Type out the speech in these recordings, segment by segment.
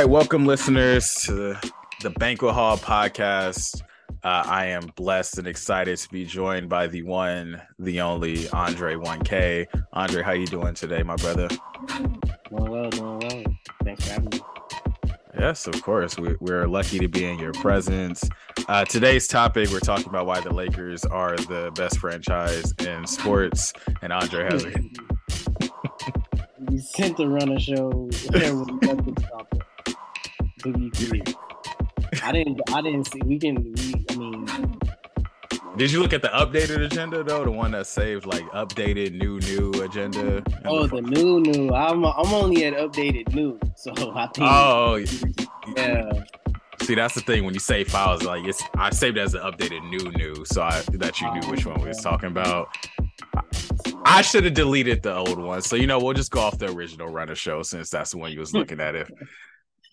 right, welcome listeners to the, the Banquet Hall podcast. Uh, I am blessed and excited to be joined by the one, the only Andre 1K. Andre, how you doing today, my brother? Doing well, doing well. Thanks for having me. Yes, of course. We, are lucky to be in your presence. Uh, today's topic, we're talking about why the Lakers are the best franchise in sports, and Andre has a. we sent to run a show. To be clear, I didn't. I didn't see. We can. We. I mean. Did you look at the updated agenda though? The one that saved like updated new new agenda. Oh, the, the new new. I'm I'm only at updated new, so I think. Oh, yeah. See, that's the thing when you save files, like it's I saved it as an updated new new, so I that you knew which one we was talking about. I should have deleted the old one. So you know, we'll just go off the original runner show since that's the one you was looking at it.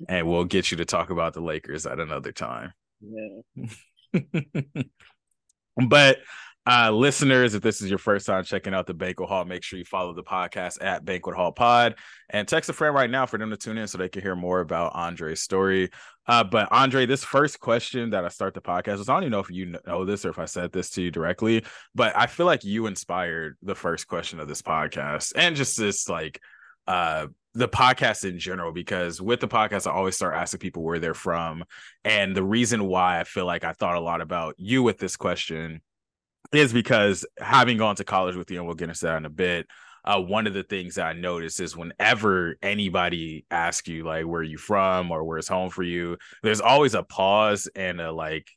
And we'll get you to talk about the Lakers at another time. Yeah. but uh, listeners, if this is your first time checking out the Banquet Hall, make sure you follow the podcast at Banquet Hall Pod and text a friend right now for them to tune in so they can hear more about Andre's story. Uh, but Andre, this first question that I start the podcast was I don't even know if you know this or if I said this to you directly, but I feel like you inspired the first question of this podcast and just this like uh the podcast in general because with the podcast I always start asking people where they're from and the reason why I feel like I thought a lot about you with this question is because having gone to college with you, and we'll get into that in a bit. Uh, one of the things that I notice is whenever anybody asks you like where you from or where's home for you, there's always a pause and a like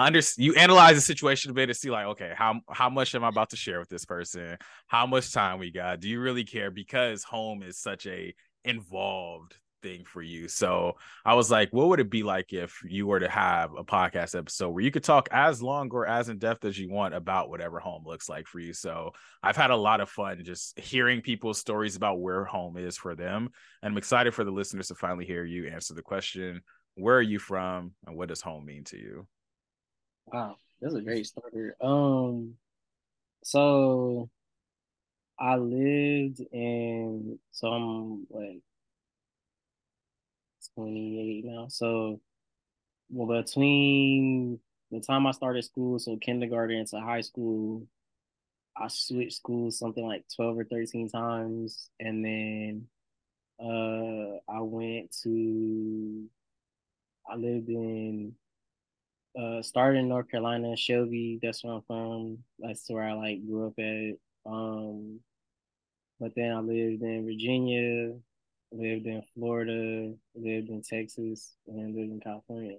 under you analyze the situation a bit to see like okay how how much am I about to share with this person? How much time we got? Do you really care? Because home is such a involved thing for you. So I was like, what would it be like if you were to have a podcast episode where you could talk as long or as in depth as you want about whatever home looks like for you? So I've had a lot of fun just hearing people's stories about where home is for them. And I'm excited for the listeners to finally hear you answer the question where are you from and what does home mean to you? Wow, that's a great starter. Um, so I lived in so I'm like 28 now. So well, between the time I started school, so kindergarten to high school, I switched schools something like 12 or 13 times. And then uh I went to I lived in uh started in North Carolina, Shelby, that's where I'm from. That's where I like grew up at. Um but then I lived in Virginia, lived in Florida, lived in Texas, and lived in California.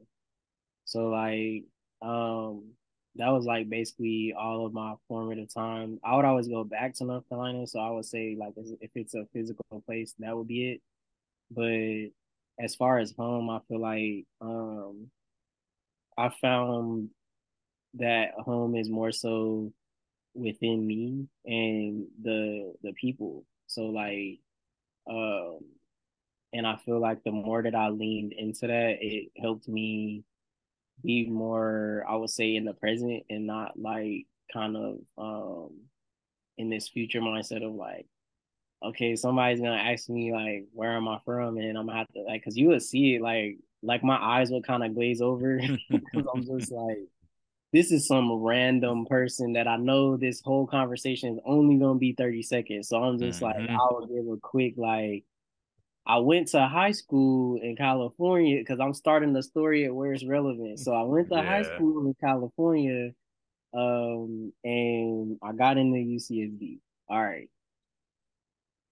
So like um that was like basically all of my formative time. I would always go back to North Carolina, so I would say like if it's a physical place, that would be it. But as far as home, I feel like um I found that home is more so within me and the the people. So like um and I feel like the more that I leaned into that, it helped me be more, I would say, in the present and not like kind of um in this future mindset of like, okay, somebody's gonna ask me like, where am I from? And I'm gonna have to like, cause you would see it like, like my eyes would kind of glaze over because I'm just like, this is some random person that I know this whole conversation is only gonna be 30 seconds. So I'm just mm-hmm. like, I'll give a quick like I went to high school in California because I'm starting the story at where it's relevant. So I went to yeah. high school in California, um, and I got into UCSD. All right.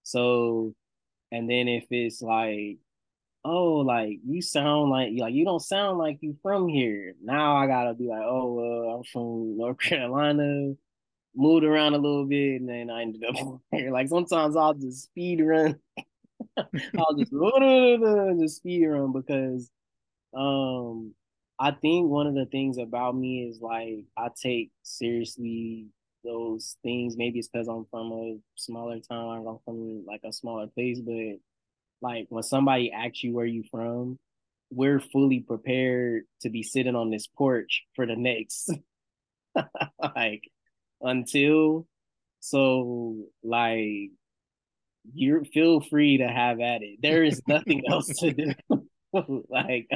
So, and then if it's like, oh, like you sound like like you don't sound like you from here. Now I gotta be like, oh, well, I'm from North Carolina. Moved around a little bit, and then I ended up here. Like sometimes I'll just speed run I'll just just speed run because um I think one of the things about me is like I take seriously those things. Maybe it's because I'm from a smaller town, I'm from like a smaller place, but like when somebody asks you where you from, we're fully prepared to be sitting on this porch for the next like until so like you feel free to have at it. There is nothing else to do. like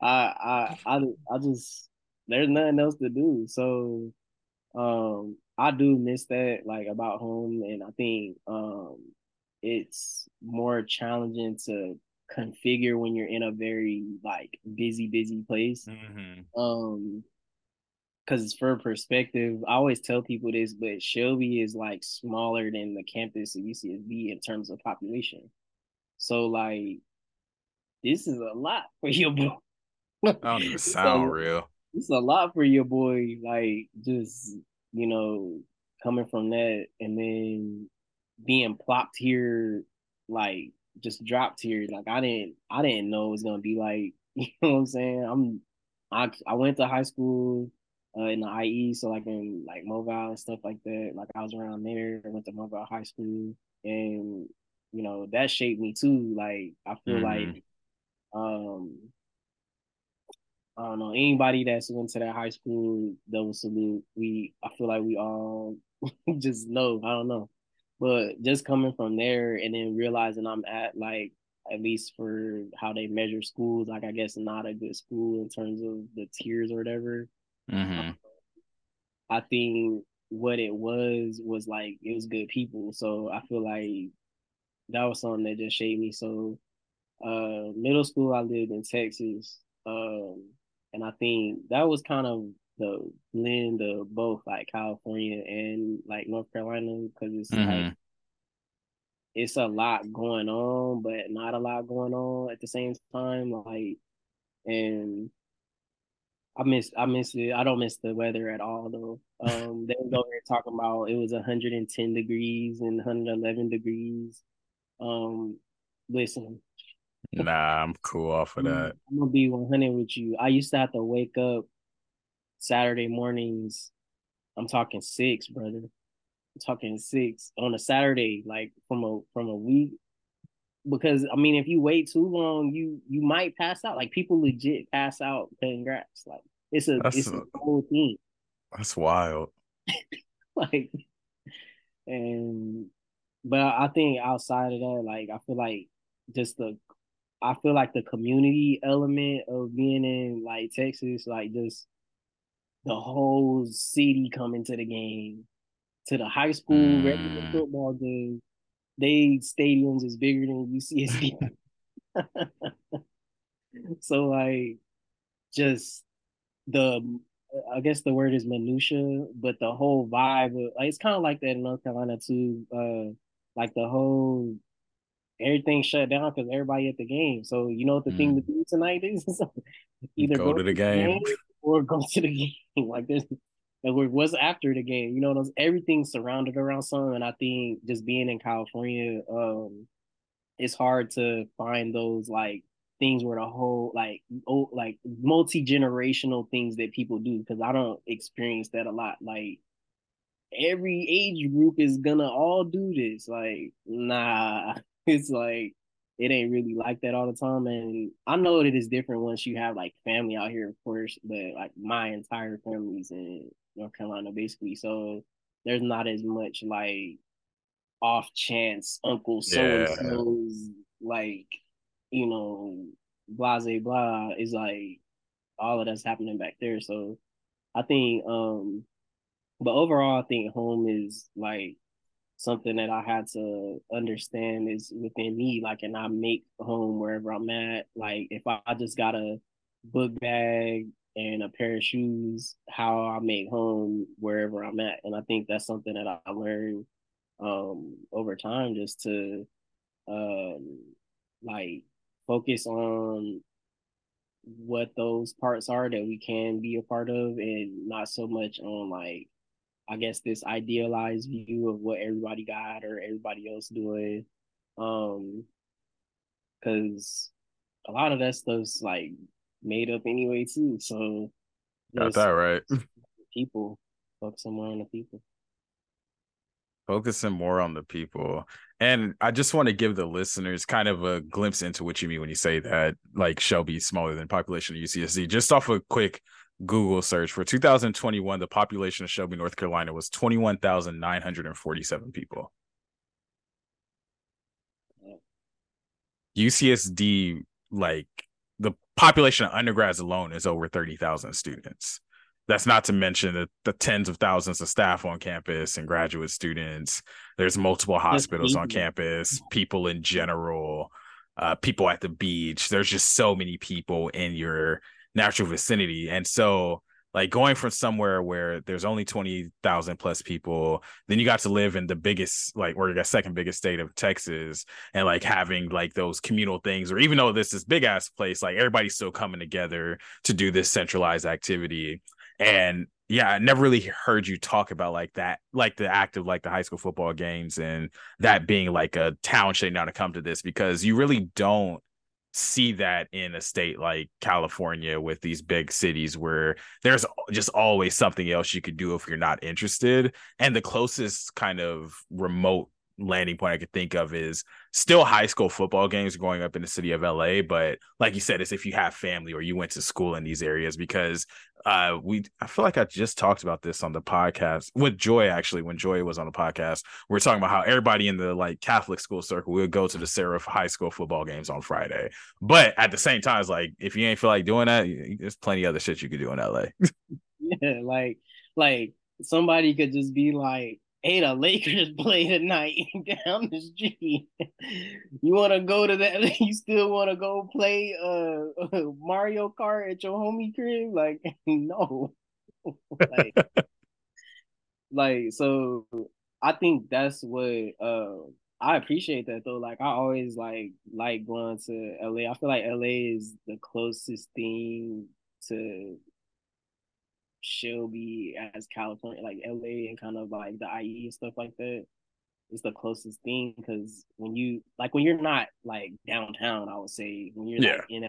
I, I I I just there's nothing else to do. So um I do miss that like about home and I think um it's more challenging to configure when you're in a very like busy busy place. Mm-hmm. Um because for perspective, I always tell people this, but Shelby is like smaller than the campus of UCSD in terms of population. So like this is a lot for your boy. I don't even sound so, real. It's a lot for your boy, like just you know, coming from that and then being plopped here, like just dropped here. Like I didn't I didn't know it was gonna be like, you know what I'm saying? I'm I I went to high school uh, in the IE, so like in like mobile and stuff like that. Like I was around there. I went to mobile high school, and you know that shaped me too. Like I feel mm-hmm. like, um, I don't know anybody that's went to that high school double salute. We I feel like we all just know. I don't know, but just coming from there and then realizing I'm at like at least for how they measure schools, like I guess not a good school in terms of the tiers or whatever. Mm-hmm. I think what it was was like it was good people. So I feel like that was something that just shaped me. So uh middle school I lived in Texas. Um and I think that was kind of the blend of both like California and like North Carolina because it's mm-hmm. like it's a lot going on, but not a lot going on at the same time. Like and I miss I miss it. I don't miss the weather at all though. Um, they was over here talking about it was 110 degrees and 111 degrees. Um, listen. Nah, I'm cool off of that. I'm gonna be 100 with you. I used to have to wake up Saturday mornings. I'm talking six, brother. I'm talking six on a Saturday, like from a from a week because I mean, if you wait too long, you you might pass out. Like people legit pass out cutting grass. Like it's a that's it's a, a whole thing. That's wild. like, and but I think outside of that, like I feel like just the I feel like the community element of being in like Texas, like just the whole city coming to the game, to the high school mm. regular football game they stadiums is bigger than UCSD. so like just the I guess the word is minutia, but the whole vibe of, like, it's kind of like that in North Carolina too. Uh, like the whole everything shut down because everybody at the game. So you know what the mm. thing to do tonight is? Either go, go to the game. game. or go to the game. Like like what's after the game, you know, those everything surrounded around something. And I think just being in California, um, it's hard to find those like things where the whole like oh like multi generational things that people do because I don't experience that a lot. Like every age group is gonna all do this. Like nah, it's like it ain't really like that all the time. And I know that it's different once you have like family out here, of course, but like my entire family's in North Carolina, basically. So there's not as much like off chance Uncle so and so's like, you know, blase blah is like all of that's happening back there. So I think um but overall I think home is like something that I had to understand is within me. Like and I make home wherever I'm at. Like if I, I just got a book bag and a pair of shoes how I make home wherever I'm at. And I think that's something that I learned um, over time just to um, like focus on what those parts are that we can be a part of and not so much on like I guess this idealized view of what everybody got or everybody else doing. Um because a lot of that stuff's like made up anyway too. So got that right. People focusing more on the people. Focusing more on the people. And I just want to give the listeners kind of a glimpse into what you mean when you say that like Shelby smaller than population of UCSD. Just off a quick Google search for 2021, the population of Shelby, North Carolina was 21,947 people. UCSD like the population of undergrads alone is over 30,000 students. That's not to mention the, the tens of thousands of staff on campus and graduate students. There's multiple hospitals on campus, people in general, uh, people at the beach. There's just so many people in your natural vicinity. And so like going from somewhere where there's only 20,000 plus people, then you got to live in the biggest, like, or the second biggest state of Texas, and like having like those communal things, or even though this is big ass place, like everybody's still coming together to do this centralized activity. And yeah, I never really heard you talk about like that, like the act of like the high school football games and that being like a town shutting down to come to this because you really don't see that in a state like California with these big cities where there's just always something else you could do if you're not interested. And the closest kind of remote landing point I could think of is still high school football games growing up in the city of LA. But like you said, it's if you have family or you went to school in these areas because uh we I feel like I just talked about this on the podcast with Joy actually when Joy was on the podcast. We are talking about how everybody in the like Catholic school circle would go to the Seraph high school football games on Friday. But at the same time, it's like if you ain't feel like doing that, there's plenty other shit you could do in LA. yeah, like like somebody could just be like hey, the Lakers play tonight down the street. you want to go to that? You still want to go play uh Mario Kart at your homie crib? Like, no. like, like, so I think that's what uh I appreciate that though. Like I always like like going to LA. I feel like LA is the closest thing to Shelby as California, like LA and kind of like the IE and stuff like that is the closest thing because when you like when you're not like downtown, I would say when you're yeah. like in a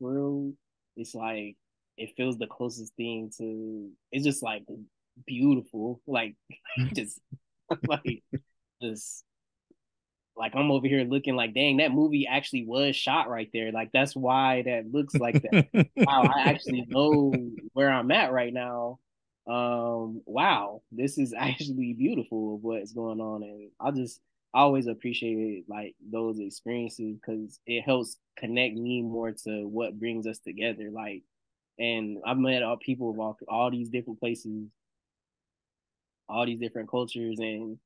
world, it's like it feels the closest thing to. It's just like beautiful, like just like just like I'm over here looking like, dang, that movie actually was shot right there. Like that's why that looks like that. wow, I actually know where I'm at right now. Um, wow, this is actually beautiful of what's going on, and I just I always appreciate like those experiences because it helps connect me more to what brings us together. Like, and I've met all people of all, all these different places, all these different cultures, and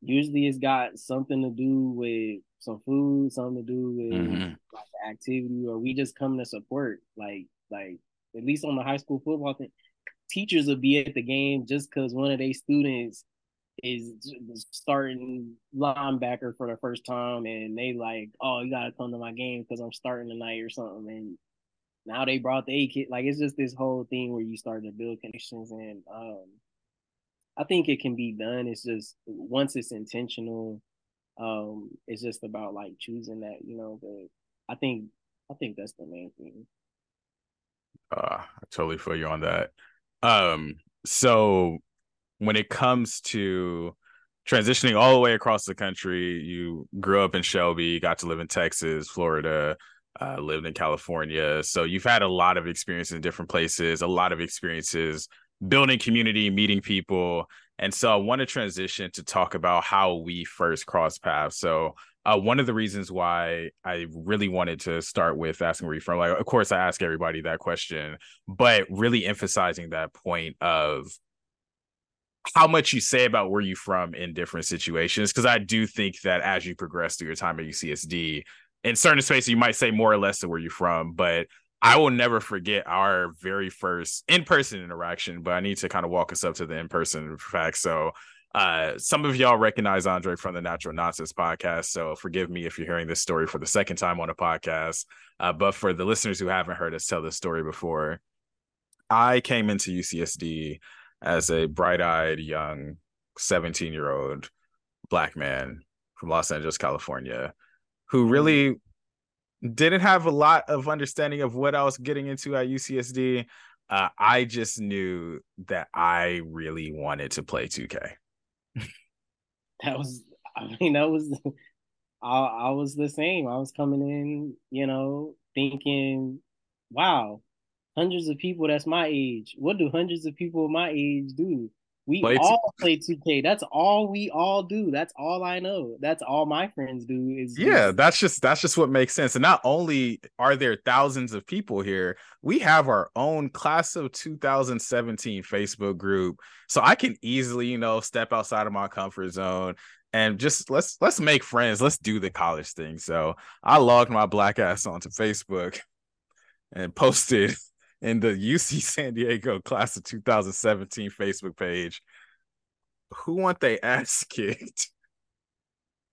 usually it's got something to do with some food, something to do with mm-hmm. like activity, or we just come to support. Like, like at least on the high school football thing, teachers will be at the game just because one of their students is starting linebacker for the first time, and they like, oh, you gotta come to my game because I'm starting tonight or something, and now they brought the A kid. Like it's just this whole thing where you start to build connections and um I think it can be done. It's just once it's intentional, um, it's just about like choosing that, you know. But I think I think that's the main thing. Uh, I totally feel you on that. Um, so when it comes to transitioning all the way across the country, you grew up in Shelby, got to live in Texas, Florida, uh, lived in California. So you've had a lot of experiences in different places, a lot of experiences building community, meeting people. And so I want to transition to talk about how we first crossed paths. So uh, one of the reasons why I really wanted to start with asking where you're from, like, of course, I ask everybody that question, but really emphasizing that point of how much you say about where you're from in different situations. Because I do think that as you progress through your time at UCSD, in certain spaces, you might say more or less of where you're from, but I will never forget our very first in-person interaction, but I need to kind of walk us up to the in-person fact. So uh, some of y'all recognize Andre from the Natural Nonsense podcast. So forgive me if you're hearing this story for the second time on a podcast. Uh, but for the listeners who haven't heard us tell this story before, I came into UCSD as a bright-eyed young 17-year-old black man from Los Angeles, California, who really didn't have a lot of understanding of what I was getting into at UCSD. Uh, I just knew that I really wanted to play 2K. that was, I mean, that was, I, I was the same. I was coming in, you know, thinking, wow, hundreds of people that's my age. What do hundreds of people my age do? We play all play 2K. That's all we all do. That's all I know. That's all my friends do is Yeah, that's just that's just what makes sense. And not only are there thousands of people here, we have our own class of 2017 Facebook group. So I can easily, you know, step outside of my comfort zone and just let's let's make friends. Let's do the college thing. So I logged my black ass onto Facebook and posted in the UC San Diego class of 2017 Facebook page who want they ass kicked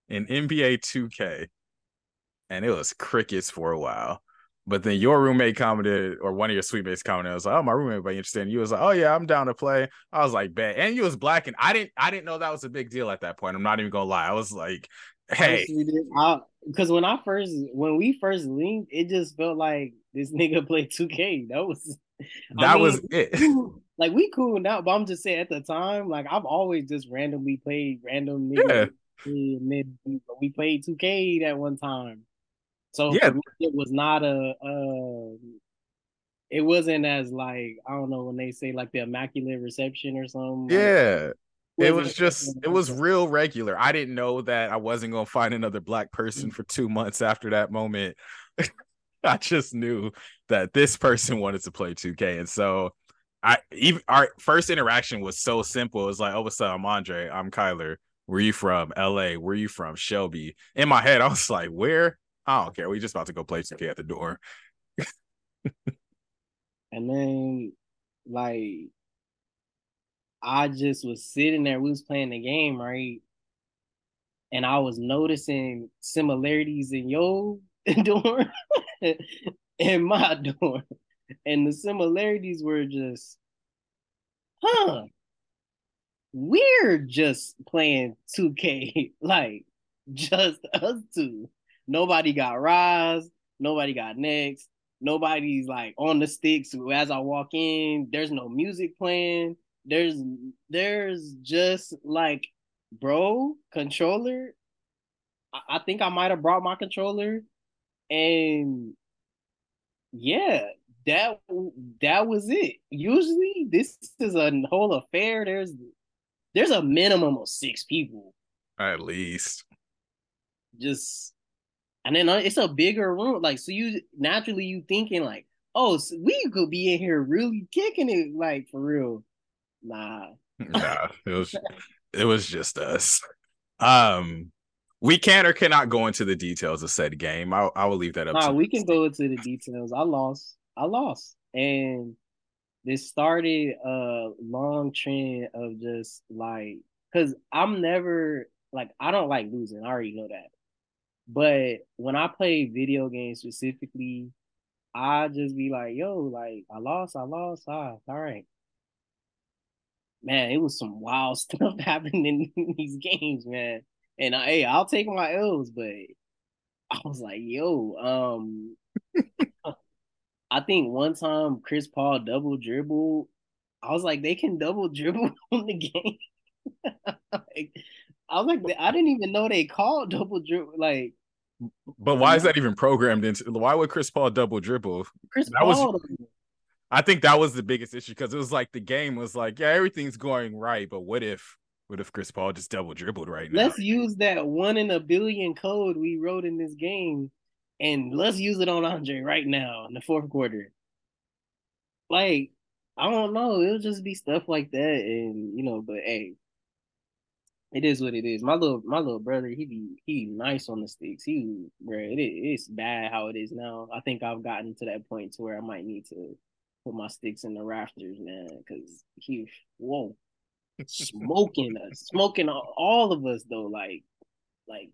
in NBA 2K. And it was crickets for a while. But then your roommate commented, or one of your suite mates commented, I was like, Oh, my roommate be interested. And you was like, Oh yeah, I'm down to play. I was like, bet. And you was black, and I didn't I didn't know that was a big deal at that point. I'm not even gonna lie. I was like, hey. Because when I first when we first linked, it just felt like this nigga played 2K. That was that I mean, was it. like we cool now, but I'm just saying at the time, like I've always just randomly played random niggas. Yeah. We played 2K that one time. So yeah. It was not a uh it wasn't as like I don't know when they say like the immaculate reception or something. Yeah. Like, it was just it was real regular. I didn't know that I wasn't gonna find another black person for two months after that moment. I just knew that this person wanted to play 2K. And so I even our first interaction was so simple. It was like, oh, what's up? I'm Andre. I'm Kyler. Where you from? LA. Where you from? Shelby. In my head, I was like, where? I don't care. We just about to go play 2K at the door. and then like I just was sitting there, we was playing the game, right? And I was noticing similarities in your dorm and my dorm. And the similarities were just, huh, we're just playing 2K, like just us two. Nobody got Rise, nobody got Next, nobody's like on the sticks as I walk in. There's no music playing there's there's just like bro controller I, I think i might have brought my controller and yeah that that was it. Usually this is a whole affair. There's there's a minimum of six people. At least. Just and then uh, it's a bigger room. Like so you naturally you thinking like oh so we could be in here really kicking it like for real. Nah. nah, it was it was just us. Um we can or cannot go into the details of said game. I, I will leave that up. Nah, we can go into the details. I lost. I lost. And this started a long trend of just like because I'm never like I don't like losing. I already know that. But when I play video games specifically, I just be like, yo, like I lost, I lost. Ah, all right man, it was some wild stuff happening in these games, man. And I, hey, I'll take my L's, but I was like, yo, um, I think one time Chris Paul double dribble. I was like, they can double dribble on the game. like, I was like, I didn't even know they called double dribble. Like, but why is that even programmed into? Why would Chris Paul double dribble? Chris that Paul was I think that was the biggest issue because it was like the game was like, yeah, everything's going right, but what if what if Chris Paul just double dribbled right now? Let's use that one in a billion code we wrote in this game and let's use it on Andre right now in the fourth quarter. Like, I don't know. It'll just be stuff like that. And you know, but hey, it is what it is. My little my little brother, he be he nice on the sticks. He bro, it, it's bad how it is now. I think I've gotten to that point to where I might need to put my sticks in the rafters, man, because he whoa, smoking us, smoking all of us though, like, like,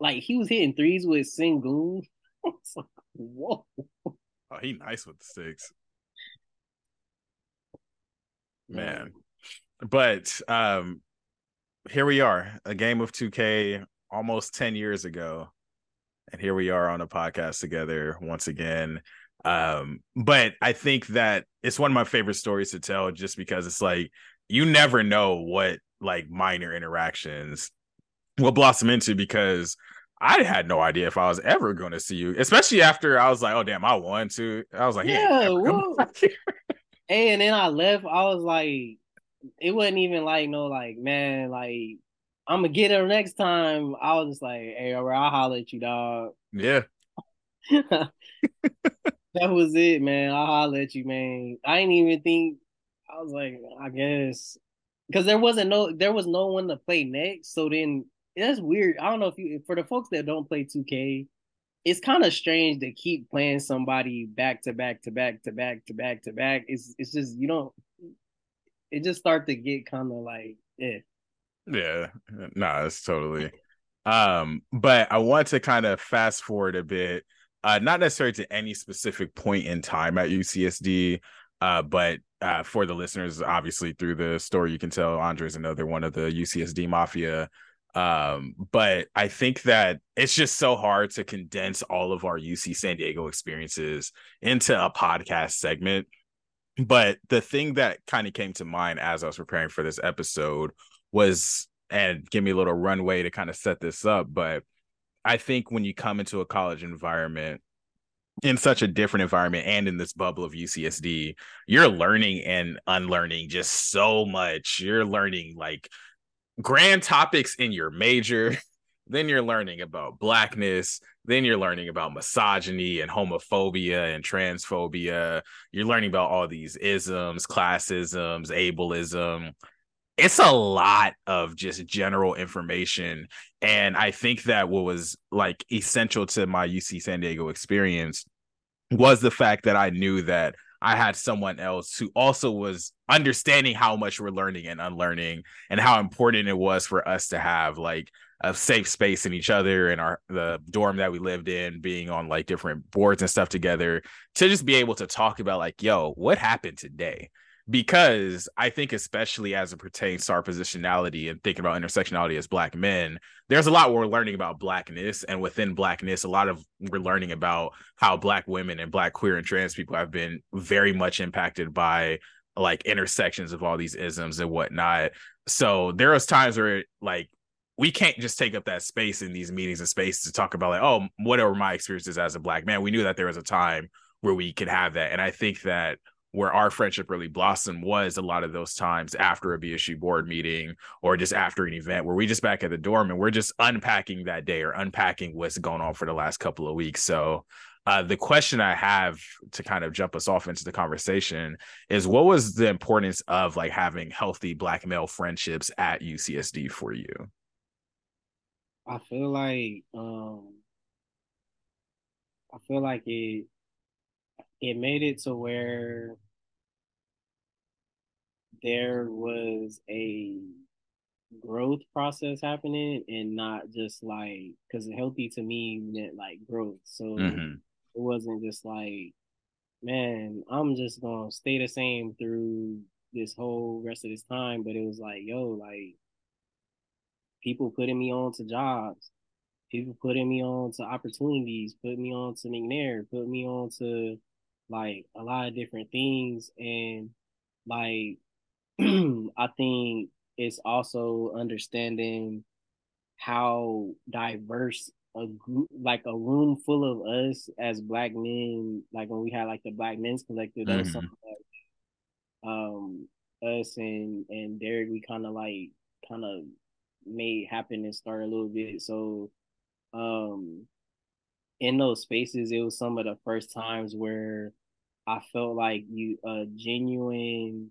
like he was hitting threes with Sengun. like, whoa. Oh, he nice with the sticks, man. But um, here we are, a game of 2K almost 10 years ago and here we are on a podcast together once again um but i think that it's one of my favorite stories to tell just because it's like you never know what like minor interactions will blossom into because I had no idea if I was ever going to see you, especially after I was like, "Oh damn, I won too." I was like, "Yeah." Hey, and then I left. I was like, it wasn't even like no, like man, like I'm gonna get her next time. I was just like, hey, all right, I'll holler at you, dog. Yeah. that was it, man. I'll holler at you, man. I didn't even think. I was like, I guess because there wasn't no, there was no one to play next. So then that's weird. I don't know if you, for the folks that don't play 2K, it's kind of strange to keep playing somebody back to back to back to back to back to back. It's it's just you don't. It just start to get kind of like yeah. Yeah, no, it's totally. Um, but I want to kind of fast forward a bit, uh, not necessarily to any specific point in time at UCSD, uh, but uh, for the listeners, obviously through the story, you can tell Andre's another one of the UCSD mafia. Um, but I think that it's just so hard to condense all of our UC San Diego experiences into a podcast segment. But the thing that kind of came to mind as I was preparing for this episode was, and give me a little runway to kind of set this up, but I think when you come into a college environment, in such a different environment and in this bubble of UCSD, you're learning and unlearning just so much. You're learning like grand topics in your major. then you're learning about blackness. Then you're learning about misogyny and homophobia and transphobia. You're learning about all these isms, classisms, ableism. It's a lot of just general information. And I think that what was like essential to my UC San Diego experience was the fact that I knew that I had someone else who also was understanding how much we're learning and unlearning and how important it was for us to have like a safe space in each other and our the dorm that we lived in being on like different boards and stuff together to just be able to talk about like yo what happened today because I think, especially as it pertains to our positionality and thinking about intersectionality as Black men, there's a lot we're learning about Blackness. And within Blackness, a lot of we're learning about how Black women and Black queer and trans people have been very much impacted by like intersections of all these isms and whatnot. So there was times where like we can't just take up that space in these meetings and spaces to talk about like, oh, whatever my experiences as a black man. We knew that there was a time where we could have that. And I think that where our friendship really blossomed was a lot of those times after a BSU board meeting or just after an event where we just back at the dorm and we're just unpacking that day or unpacking what's going on for the last couple of weeks. So uh, the question I have to kind of jump us off into the conversation is what was the importance of like having healthy black male friendships at UCSD for you? I feel like um I feel like it it made it to where there was a growth process happening and not just like because healthy to me meant like growth. So mm-hmm. it wasn't just like man i'm just gonna stay the same through this whole rest of this time. But it was like yo like people putting me on to jobs people putting me on to opportunities put me on to mcnair put me on to like a lot of different things. And like I think it's also understanding how diverse a group like a room full of us as black men like when we had like the black men's collective that mm-hmm. was something that um us and and Derek we kind of like kind of made happen and start a little bit so um in those spaces it was some of the first times where I felt like you a genuine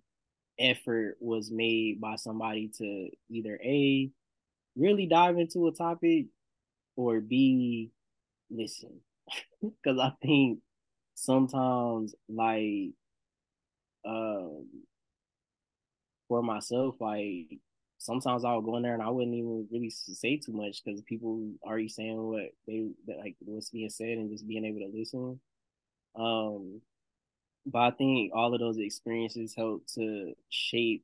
effort was made by somebody to either a really dive into a topic or b listen because I think sometimes like um for myself like sometimes I'll go in there and I wouldn't even really say too much because people are already saying what they like what's being said and just being able to listen. Um, but I think all of those experiences help to shape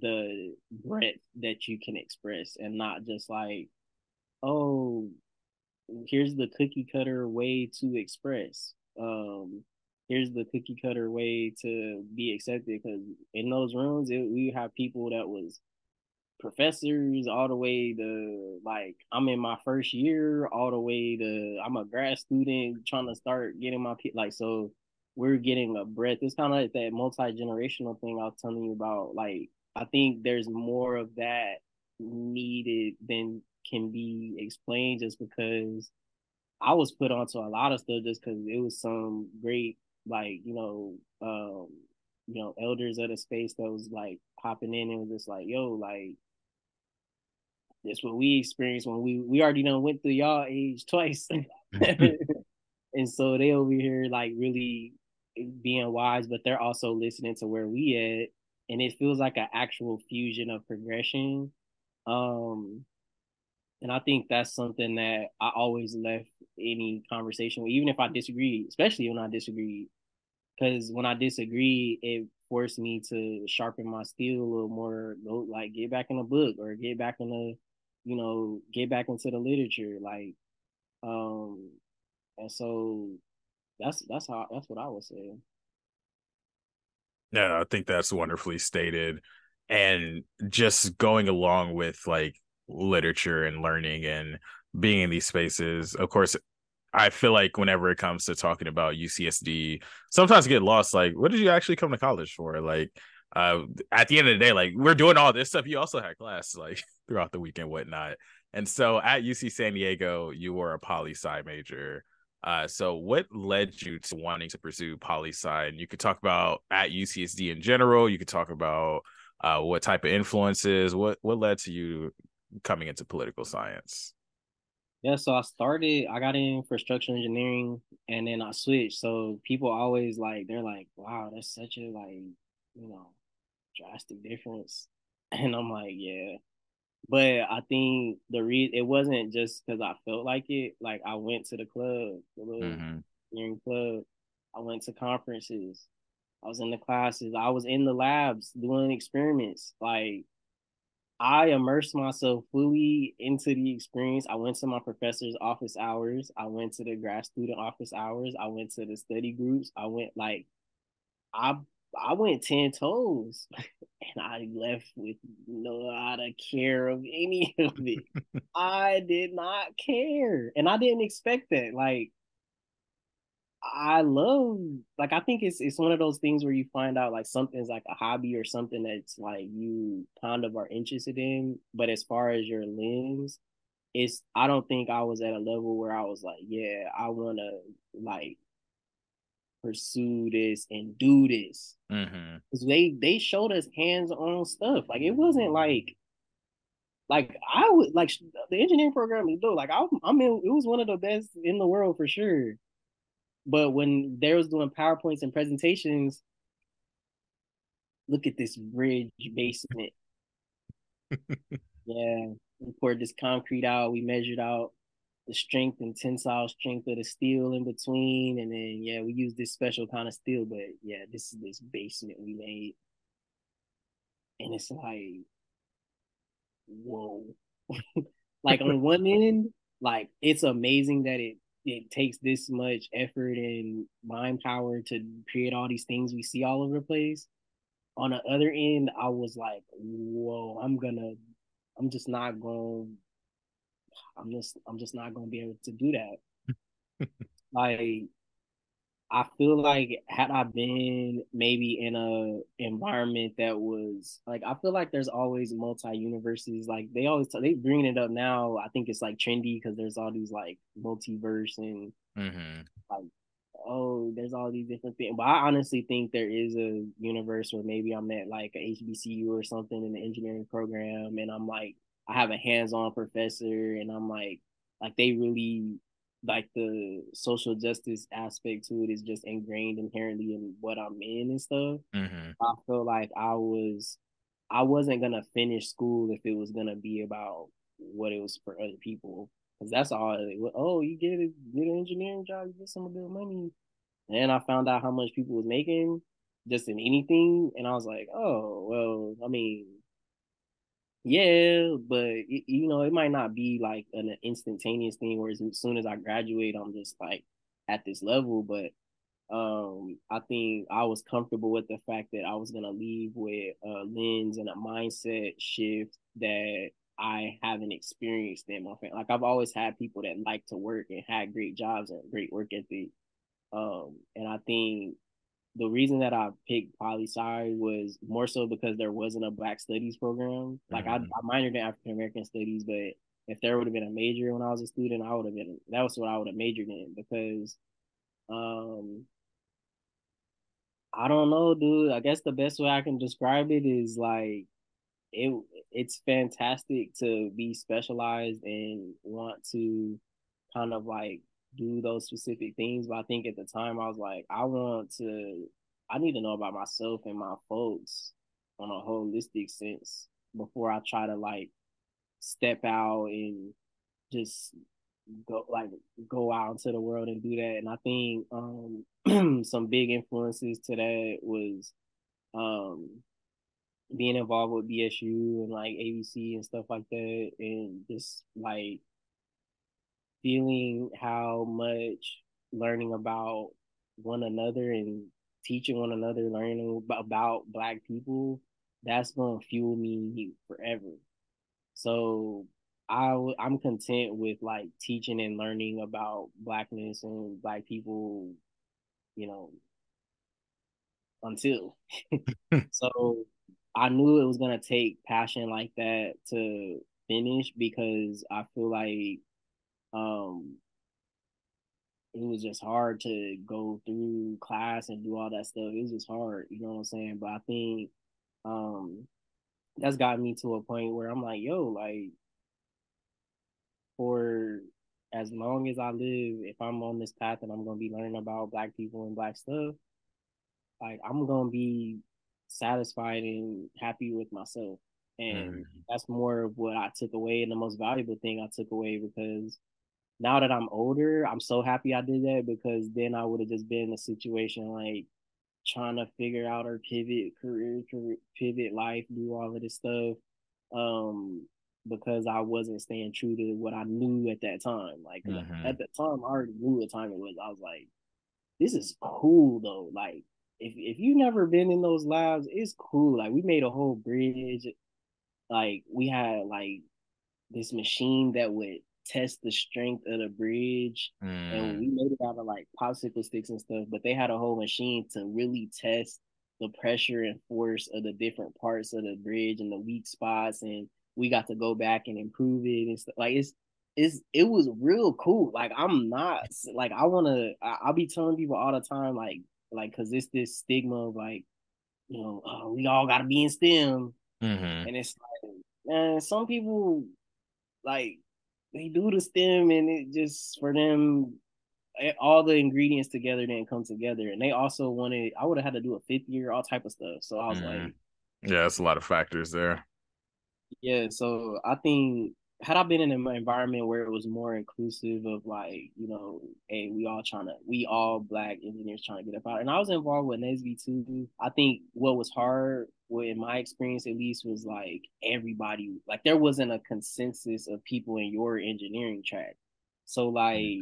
the breadth that you can express and not just like, oh, here's the cookie cutter way to express. Um, here's the cookie cutter way to be accepted. Because in those rooms, it, we have people that was professors all the way to like I'm in my first year, all the way to I'm a grad student trying to start getting my like so we're getting a breath. It's kind of like that multi generational thing I was telling you about. Like I think there's more of that needed than can be explained just because I was put onto a lot of stuff just because it was some great like you know um you know elders of the space that was like hopping in and was just like yo like that's what we experienced when we we already done went through y'all age twice and so they over here like really being wise but they're also listening to where we at and it feels like an actual fusion of progression um and I think that's something that I always left any conversation with, even if I disagree, especially when I disagree. Because when I disagree, it forced me to sharpen my steel a little more, go like get back in the book or get back in the, you know, get back into the literature. Like, um, and so that's that's how that's what I would say. Yeah, I think that's wonderfully stated. And just going along with like literature and learning and being in these spaces. Of course, I feel like whenever it comes to talking about UCSD, sometimes get lost. Like, what did you actually come to college for? Like, uh, at the end of the day, like we're doing all this stuff. You also had class like throughout the week and whatnot. And so at UC San Diego, you were a poli sci major. Uh, so what led you to wanting to pursue poli sci? And you could talk about at UCSD in general. You could talk about uh, what type of influences. What what led to you coming into political science? Yeah, so I started, I got in for structural engineering and then I switched. So people always like, they're like, wow, that's such a like, you know, drastic difference. And I'm like, yeah. But I think the reason it wasn't just because I felt like it. Like I went to the club, the little mm-hmm. club. I went to conferences. I was in the classes. I was in the labs doing experiments. Like I immersed myself fully into the experience. I went to my professor's office hours. I went to the grad student office hours. I went to the study groups. I went like I I went 10 toes and I left with no out of care of any of it. I did not care. And I didn't expect that. Like I love like I think it's it's one of those things where you find out like something's like a hobby or something that's like you kind of are interested in, but as far as your lens, it's I don't think I was at a level where I was like, yeah, I want to like pursue this and do this because mm-hmm. they they showed us hands on stuff. Like it wasn't like like I would like the engineering program is dope. Like I, I mean, it was one of the best in the world for sure. But when they was doing PowerPoints and presentations, look at this bridge basement. yeah, we poured this concrete out. We measured out the strength and tensile strength of the steel in between, and then yeah, we use this special kind of steel. But yeah, this is this basement we made, and it's like, whoa. like on one end, like it's amazing that it it takes this much effort and mind power to create all these things we see all over the place. On the other end, I was like, whoa, I'm gonna, I'm just not going, I'm just, I'm just not gonna be able to do that. like, I feel like had I been maybe in a environment that was like I feel like there's always multi universes. Like they always they bring it up now. I think it's like trendy because there's all these like multiverse and mm-hmm. like oh there's all these different things. But I honestly think there is a universe where maybe I'm at like a HBCU or something in the engineering program, and I'm like I have a hands on professor, and I'm like like they really like the social justice aspect to it is just ingrained inherently in what I'm in and stuff. Mm-hmm. I feel like I was I wasn't gonna finish school if it was gonna be about what it was for other people. Cause that's all. It, oh, you get a get an engineering job, you get some good money. And I found out how much people was making just in anything, and I was like, oh well. I mean, yeah, but it, you know, it might not be like an instantaneous thing where as soon as I graduate, I'm just like at this level. But um, I think I was comfortable with the fact that I was gonna leave with a lens and a mindset shift that I haven't experienced in my family. Like I've always had people that like to work and had great jobs and great work ethic. Um, and I think the reason that I picked poli sci was more so because there wasn't a Black Studies program. Like mm-hmm. I, I minored in African American Studies, but if there would have been a major when I was a student, I would have been. That was what I would have majored in because, um, I don't know, dude. I guess the best way I can describe it is like it. It's fantastic to be specialized and want to kind of like do those specific things. But I think at the time I was like, I want to, I need to know about myself and my folks on a holistic sense before I try to like step out and just go like go out into the world and do that. And I think um some big influences to that was um being involved with BSU and like ABC and stuff like that and just like feeling how much learning about one another and teaching one another, learning about black people, that's gonna fuel me forever. So I I'm content with like teaching and learning about blackness and black people, you know, until. so I knew it was gonna take passion like that to finish because I feel like um it was just hard to go through class and do all that stuff. It was just hard, you know what I'm saying? But I think um that's got me to a point where I'm like, yo, like for as long as I live, if I'm on this path and I'm gonna be learning about black people and black stuff, like I'm gonna be satisfied and happy with myself. And mm. that's more of what I took away and the most valuable thing I took away because now that I'm older, I'm so happy I did that because then I would have just been in a situation like trying to figure out or pivot career, career pivot life, do all of this stuff. Um, because I wasn't staying true to what I knew at that time. Like mm-hmm. at the time, I already knew what time it was. I was like, "This is cool though." Like if if you never been in those labs, it's cool. Like we made a whole bridge. Like we had like this machine that would test the strength of the bridge. Mm. And we made it out of like popsicle sticks and stuff, but they had a whole machine to really test the pressure and force of the different parts of the bridge and the weak spots. And we got to go back and improve it and stuff. Like it's it's it was real cool. Like I'm not like I wanna I, will be telling people all the time, like like cause it's this stigma of like, you know, oh, we all gotta be in STEM. Mm-hmm. And it's like, man, some people like they do the stem and it just for them eh, all the ingredients together didn't come together and they also wanted i would have had to do a fifth year all type of stuff so i was mm. like yeah it's a lot of factors there yeah so i think had I been in an environment where it was more inclusive of like, you know, hey, we all trying to, we all black engineers trying to get up out. And I was involved with NSBE too. I think what was hard, well, in my experience at least, was like everybody, like there wasn't a consensus of people in your engineering track. So like,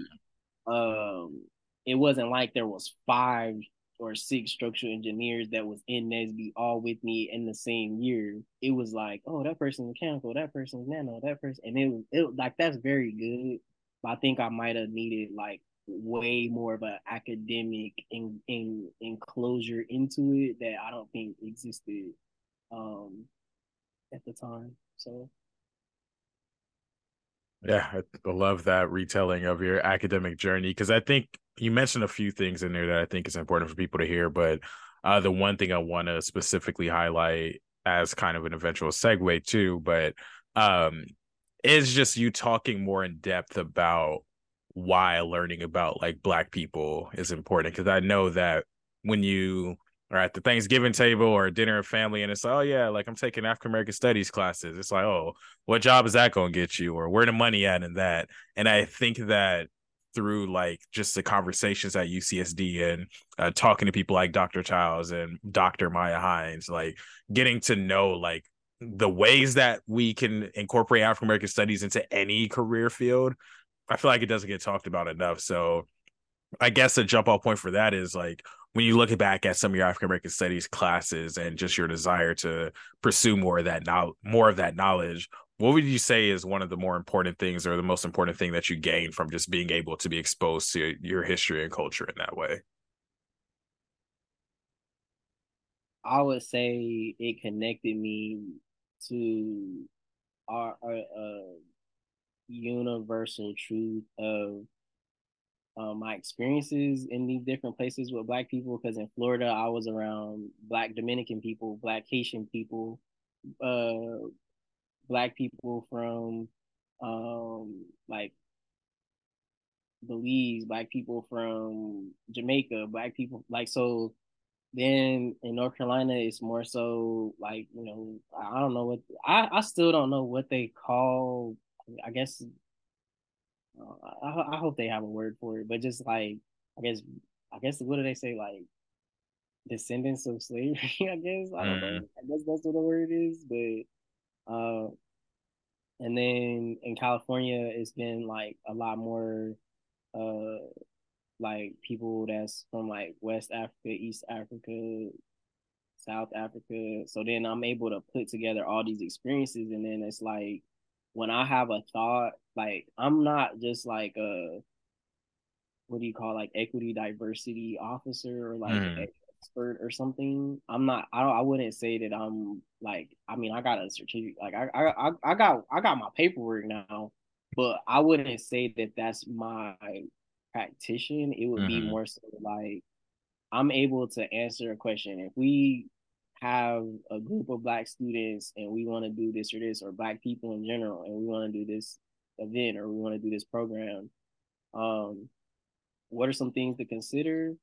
um, it wasn't like there was five or six structural engineers that was in NSBE all with me in the same year, it was like, oh, that person's mechanical, that person's nano, that person, and it was it like that's very good. But I think I might have needed like way more of an academic in, in enclosure into it that I don't think existed um at the time. So yeah, I love that retelling of your academic journey because I think you mentioned a few things in there that I think is important for people to hear, but uh, the one thing I want to specifically highlight as kind of an eventual segue too, but um, is just you talking more in depth about why learning about like black people is important because I know that when you are at the Thanksgiving table or dinner of family and it's like, oh yeah, like I'm taking African American studies classes. It's like, oh, what job is that gonna get you? Or where the money at in that? And I think that through like just the conversations at UCSD and uh, talking to people like Dr. Childs and Dr. Maya Hines, like getting to know like the ways that we can incorporate African American studies into any career field. I feel like it doesn't get talked about enough. So I guess a jump off point for that is like when you look back at some of your African American studies classes and just your desire to pursue more of that now more of that knowledge, what would you say is one of the more important things or the most important thing that you gain from just being able to be exposed to your history and culture in that way I would say it connected me to our, our uh, universal truth of um, my experiences in these different places with black people because in Florida I was around black Dominican people, black Haitian people, uh, black people from um, like Belize, black people from Jamaica, black people like so. Then in North Carolina, it's more so like you know I don't know what I I still don't know what they call. I guess uh, I, I hope they have a word for it, but just like I guess I guess what do they say like descendants of slavery? I guess I don't mm. know. I guess that's what the word is, but uh, and then in California, it's been like a lot more uh like people that's from like West Africa, East Africa, South Africa. So then I'm able to put together all these experiences and then it's like when I have a thought, like I'm not just like a what do you call like equity diversity officer or like mm. expert or something. I'm not. I don't. I wouldn't say that I'm like. I mean, I got a certificate. Like I, I, I got, I got my paperwork now, but I wouldn't say that that's my practitioner. It would mm-hmm. be more so like I'm able to answer a question. If we have a group of black students and we want to do this or this or black people in general and we want to do this event or we want to do this program um what are some things to consider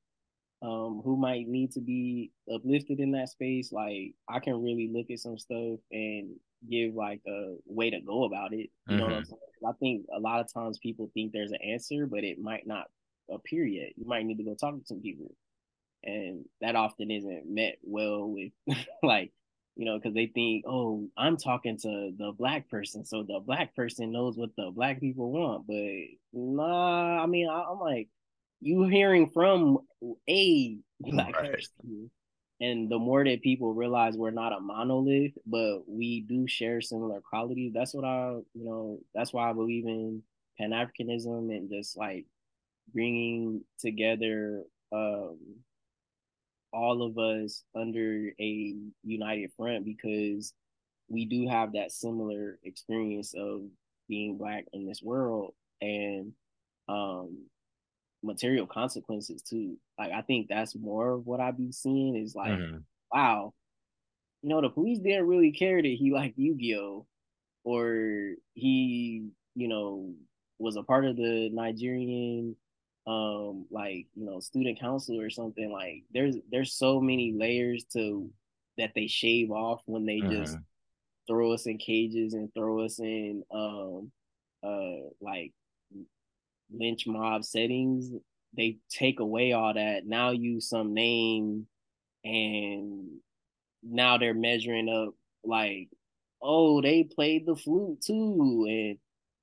um who might need to be uplifted in that space like i can really look at some stuff and give like a way to go about it you mm-hmm. know what i'm mm-hmm. saying i think a lot of times people think there's an answer but it might not appear yet you might need to go talk to some people and that often isn't met well with like you know because they think oh i'm talking to the black person so the black person knows what the black people want but nah i mean I, am like you hearing from a black right. person and the more that people realize we're not a monolith but we do share similar qualities that's what i you know that's why i believe in pan-africanism and just like bringing together um all of us under a united front because we do have that similar experience of being black in this world and um material consequences too. Like I think that's more of what I be seeing is like, mm-hmm. wow, you know, the police didn't really care that he liked Yu-Gi-Oh! or he, you know, was a part of the Nigerian um like you know student council or something like there's there's so many layers to that they shave off when they mm-hmm. just throw us in cages and throw us in um uh like lynch mob settings they take away all that now use some name and now they're measuring up like oh they played the flute too and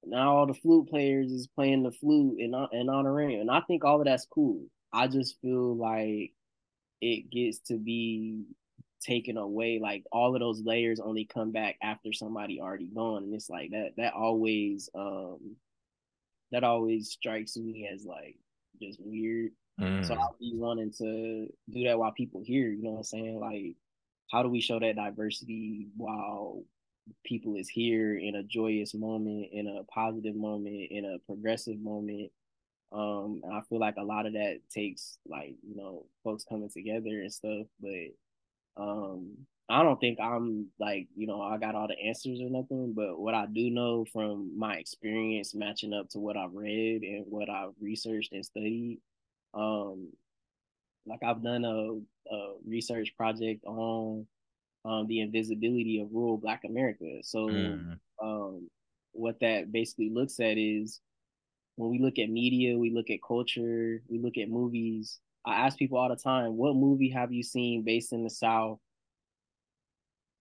now all the flute players is playing the flute in in honoring, and I think all of that's cool. I just feel like it gets to be taken away. Like all of those layers only come back after somebody already gone, and it's like that. That always um that always strikes me as like just weird. Mm. So I'll be wanting to do that while people here. You know what I'm saying? Like, how do we show that diversity while people is here in a joyous moment, in a positive moment, in a progressive moment. Um, and I feel like a lot of that takes like, you know, folks coming together and stuff, but um I don't think I'm like, you know, I got all the answers or nothing, but what I do know from my experience matching up to what I've read and what I've researched and studied, um, like I've done a, a research project on um, the invisibility of rural Black America. So, mm. um, what that basically looks at is when we look at media, we look at culture, we look at movies. I ask people all the time, what movie have you seen based in the South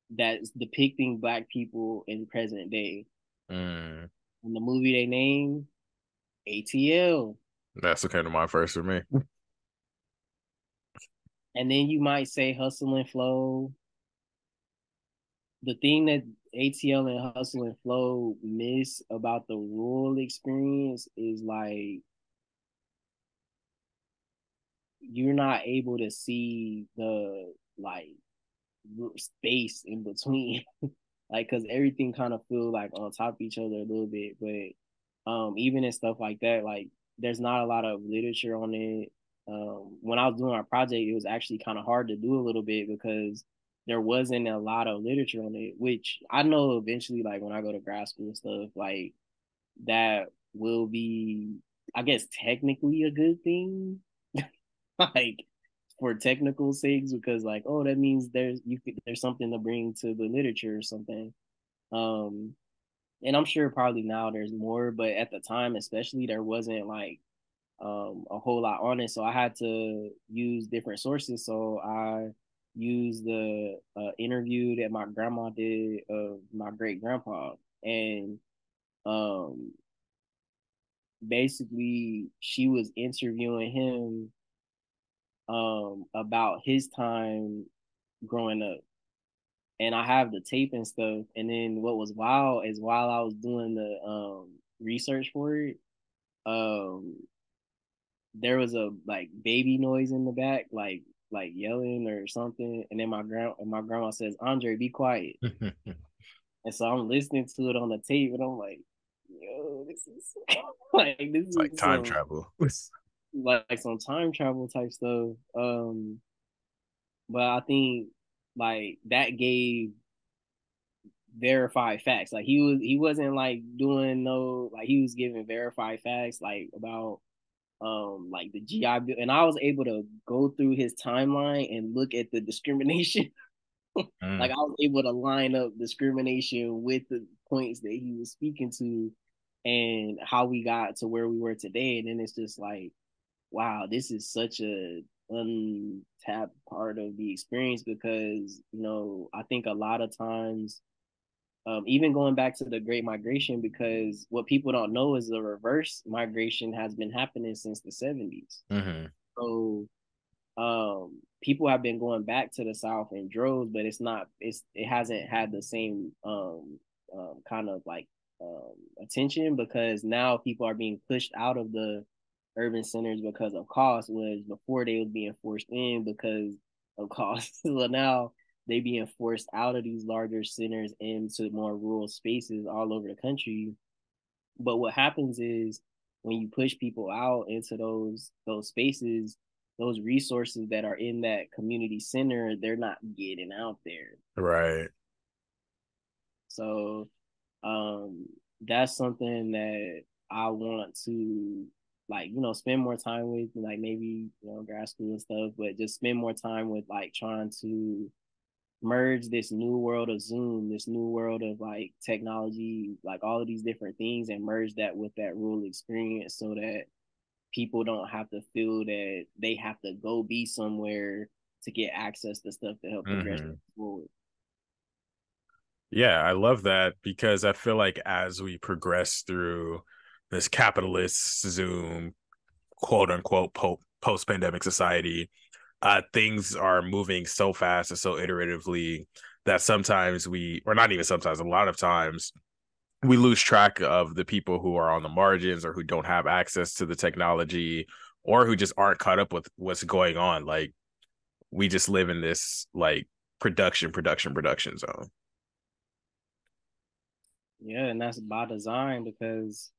that's depicting Black people in present day? Mm. And the movie they name, ATL. That's what came to mind first for me. and then you might say Hustle and Flow, the thing that ATL and Hustle and Flow miss about the rural experience is like you're not able to see the like space in between. like because everything kind of feel like on top of each other a little bit. But um even in stuff like that, like there's not a lot of literature on it. Um, when I was doing our project, it was actually kind of hard to do a little bit because there wasn't a lot of literature on it, which I know eventually, like when I go to grad school and stuff, like that will be, I guess, technically a good thing. like for technical sakes, because like, oh, that means there's you could there's something to bring to the literature or something. Um, and I'm sure probably now there's more, but at the time, especially, there wasn't like um a whole lot on it. So I had to use different sources. So I used the uh, interview that my grandma did of my great grandpa, and um basically she was interviewing him um about his time growing up and I have the tape and stuff. And then what was wild is while I was doing the um research for it, um there was a like baby noise in the back, like like yelling or something. And then my grand and my grandma says, Andre, be quiet. and so I'm listening to it on the tape and I'm like, yo, this is like this it's is like time some, travel. like, like some time travel type stuff. Um but I think like that gave verified facts. Like he was he wasn't like doing no like he was giving verified facts like about um like the GI Bill and I was able to go through his timeline and look at the discrimination. mm. Like I was able to line up discrimination with the points that he was speaking to and how we got to where we were today. And then it's just like, wow, this is such a untapped part of the experience because you know I think a lot of times, um, even going back to the Great Migration, because what people don't know is the reverse migration has been happening since the 70s. Mm-hmm. So um, people have been going back to the South in droves, but it's not it's it hasn't had the same um, um, kind of like um, attention because now people are being pushed out of the urban centers because of cost was before they was being forced in because of cost. so now they being forced out of these larger centers into more rural spaces all over the country. But what happens is when you push people out into those those spaces, those resources that are in that community center, they're not getting out there. Right. So um that's something that I want to like you know spend more time with like maybe you know grad school and stuff but just spend more time with like trying to merge this new world of zoom this new world of like technology like all of these different things and merge that with that rural experience so that people don't have to feel that they have to go be somewhere to get access to stuff to help progress mm-hmm. forward yeah i love that because i feel like as we progress through this capitalist Zoom quote unquote post pandemic society, uh, things are moving so fast and so iteratively that sometimes we, or not even sometimes, a lot of times, we lose track of the people who are on the margins or who don't have access to the technology or who just aren't caught up with what's going on. Like we just live in this like production, production, production zone. Yeah, and that's by design because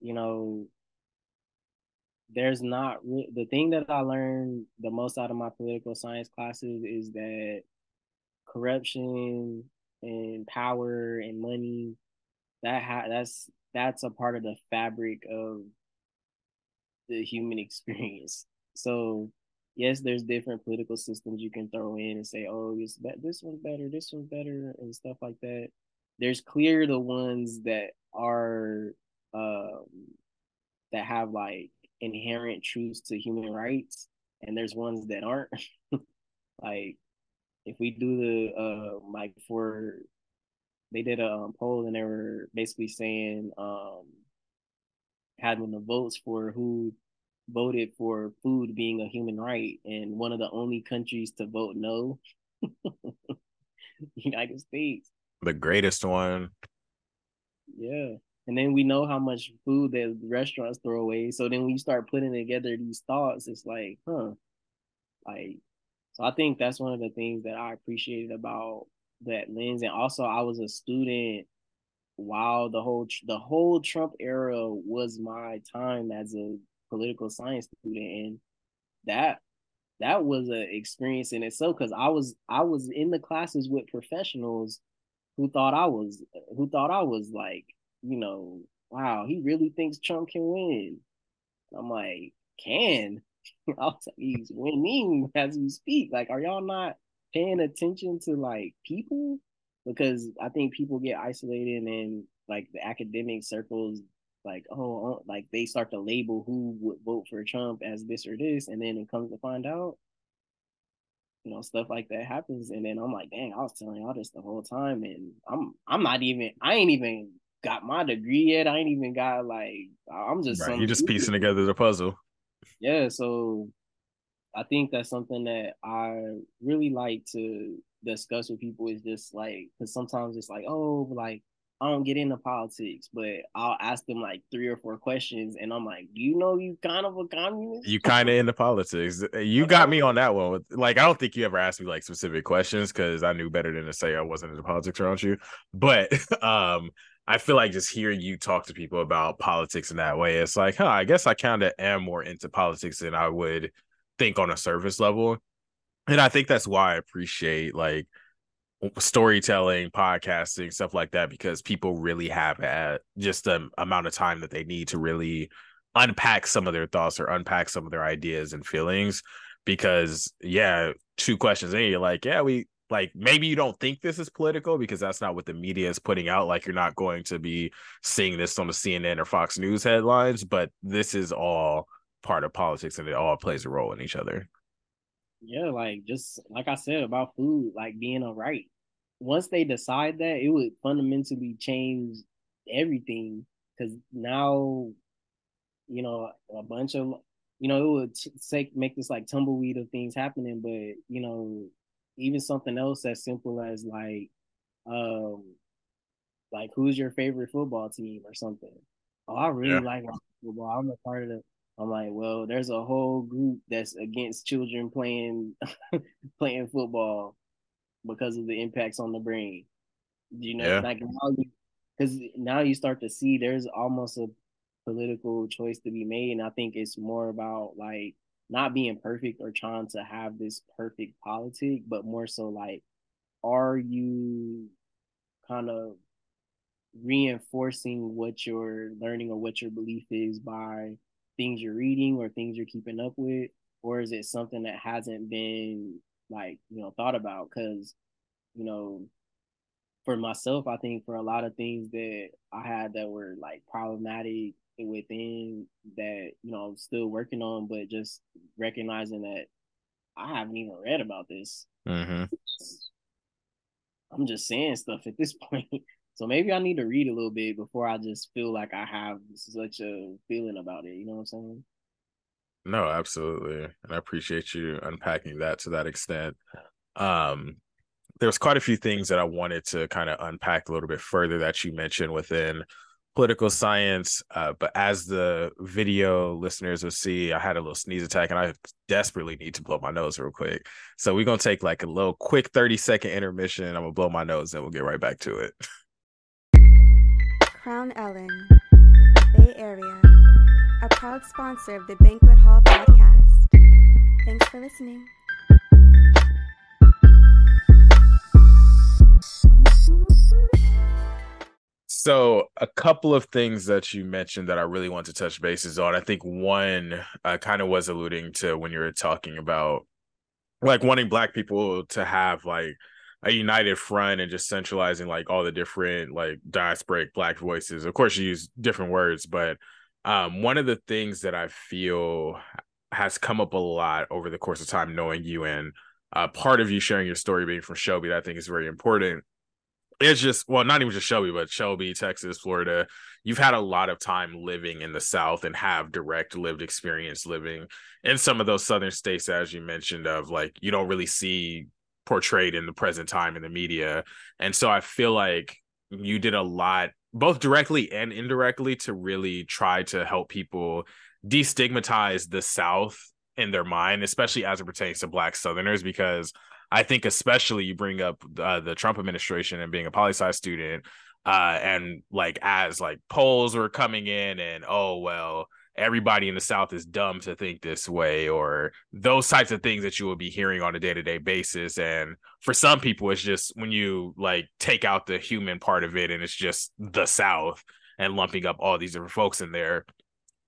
you know, there's not re- the thing that I learned the most out of my political science classes is that corruption and power and money that ha- that's that's a part of the fabric of the human experience. So yes, there's different political systems you can throw in and say, oh, this this one's better, this one's better, and stuff like that. There's clear the ones that are um, that have like inherent truths to human rights, and there's ones that aren't. like if we do the uh like for they did a um, poll and they were basically saying um having the votes for who voted for food being a human right and one of the only countries to vote no. United states. The greatest one. Yeah and then we know how much food that restaurants throw away. So then you start putting together these thoughts, it's like, huh, like So I think that's one of the things that I appreciated about that lens. And also, I was a student while the whole the whole Trump era was my time as a political science student, and that that was an experience in itself because I was I was in the classes with professionals who thought I was who thought I was like you know wow he really thinks Trump can win. I'm like can I was like he's winning as we speak. Like are y'all not paying attention to like people? Because I think people get isolated and like the academic circles like oh, oh like they start to label who would vote for Trump as this or this, and then it comes to find out, you know, stuff like that happens, and then I'm like, dang, I was telling y'all this the whole time, and I'm I'm not even I ain't even got my degree yet. I ain't even got like I'm just right. you're just piecing together the puzzle. Yeah, so I think that's something that I really like to discuss with people is just like because sometimes it's like oh like I don't get into politics, but I'll ask them like three or four questions, and I'm like, "Do you know you kind of a communist? You kind of into politics. You got me on that one. Like, I don't think you ever asked me like specific questions because I knew better than to say I wasn't into politics around you. But um, I feel like just hearing you talk to people about politics in that way, it's like, huh, I guess I kind of am more into politics than I would think on a surface level, and I think that's why I appreciate like storytelling, podcasting, stuff like that, because people really have at just the amount of time that they need to really unpack some of their thoughts or unpack some of their ideas and feelings. Because yeah, two questions in, you're like, yeah, we like maybe you don't think this is political because that's not what the media is putting out. Like you're not going to be seeing this on the CNN or Fox News headlines, but this is all part of politics and it all plays a role in each other yeah, like just like I said about food, like being a right. Once they decide that, it would fundamentally change everything because now, you know, a bunch of, you know, it would t- make this like tumbleweed of things happening. But you know, even something else as simple as like, um, like who's your favorite football team or something. Oh, I really yeah. like football. I'm a part of the I'm like, well, there's a whole group that's against children playing playing football because of the impacts on the brain. You know, yeah. like now because now you start to see there's almost a political choice to be made, and I think it's more about like not being perfect or trying to have this perfect politic, but more so like, are you kind of reinforcing what you're learning or what your belief is by things you're reading or things you're keeping up with? Or is it something that hasn't been like you know thought about? Because you know for myself i think for a lot of things that i had that were like problematic within that you know i'm still working on but just recognizing that i haven't even read about this mm-hmm. i'm just saying stuff at this point so maybe I need to read a little bit before I just feel like I have such a feeling about it. You know what I'm saying? No, absolutely. And I appreciate you unpacking that to that extent. Um, there's quite a few things that I wanted to kind of unpack a little bit further that you mentioned within political science. Uh, but as the video listeners will see, I had a little sneeze attack and I desperately need to blow my nose real quick. So we're going to take like a little quick 30 second intermission. I'm going to blow my nose and we'll get right back to it. Krown Ellen, Bay Area, a proud sponsor of the Banquet Hall podcast. Thanks for listening. So, a couple of things that you mentioned that I really want to touch bases on. I think one uh, kind of was alluding to when you were talking about like wanting Black people to have like a united front and just centralizing like all the different like diasporic black voices. Of course, you use different words, but um, one of the things that I feel has come up a lot over the course of time knowing you and uh, part of you sharing your story being from Shelby that I think is very important. It's just well, not even just Shelby, but Shelby, Texas, Florida. You've had a lot of time living in the South and have direct lived experience living in some of those southern states, as you mentioned, of like you don't really see portrayed in the present time in the media. And so I feel like you did a lot, both directly and indirectly, to really try to help people destigmatize the South in their mind, especially as it pertains to Black Southerners, because I think especially you bring up uh, the Trump administration and being a poli sci student, uh, and like as like polls were coming in, and oh well, everybody in the South is dumb to think this way, or those types of things that you will be hearing on a day to day basis. And for some people, it's just when you like take out the human part of it, and it's just the South and lumping up all these different folks in there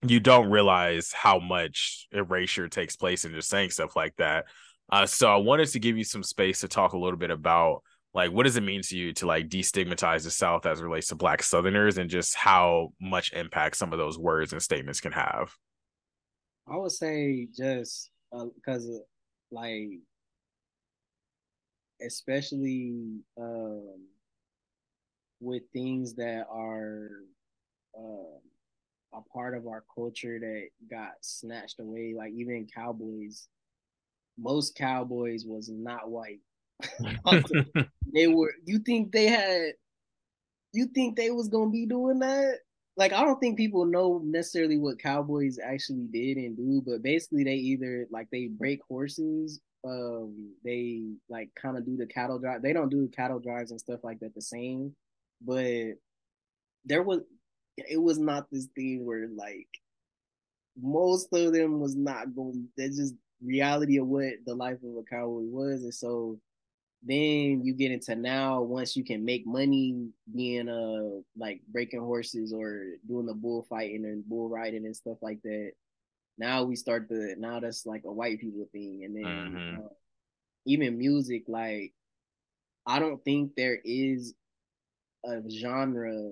you don't realize how much erasure takes place in just saying stuff like that. Uh, so I wanted to give you some space to talk a little bit about like what does it mean to you to like destigmatize the South as it relates to Black Southerners and just how much impact some of those words and statements can have. I would say just because uh, like especially um, with things that are uh, a part of our culture that got snatched away. Like even cowboys, most cowboys was not white. they were. You think they had? You think they was gonna be doing that? Like I don't think people know necessarily what cowboys actually did and do, but basically they either like they break horses, um, they like kind of do the cattle drive. They don't do cattle drives and stuff like that the same, but there was it was not this thing where like most of them was not going. They just reality of what the life of a cowboy was, and so then you get into now once you can make money being uh like breaking horses or doing the bullfighting and bull riding and stuff like that. Now we start the now that's like a white people thing, and then mm-hmm. uh, even music like I don't think there is a genre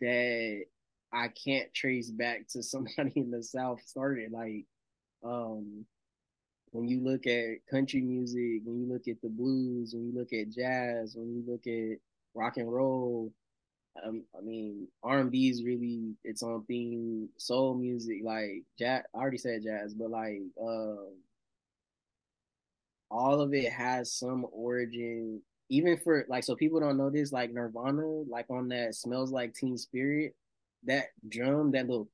that I can't trace back to somebody in the South started. Like, um, when you look at country music, when you look at the blues, when you look at jazz, when you look at rock and roll, um, I mean, R and B is really its own theme. Soul music, like jazz, I already said jazz, but like, um, all of it has some origin even for like so people don't know this like Nirvana, like on that smells like Teen Spirit, that drum, that little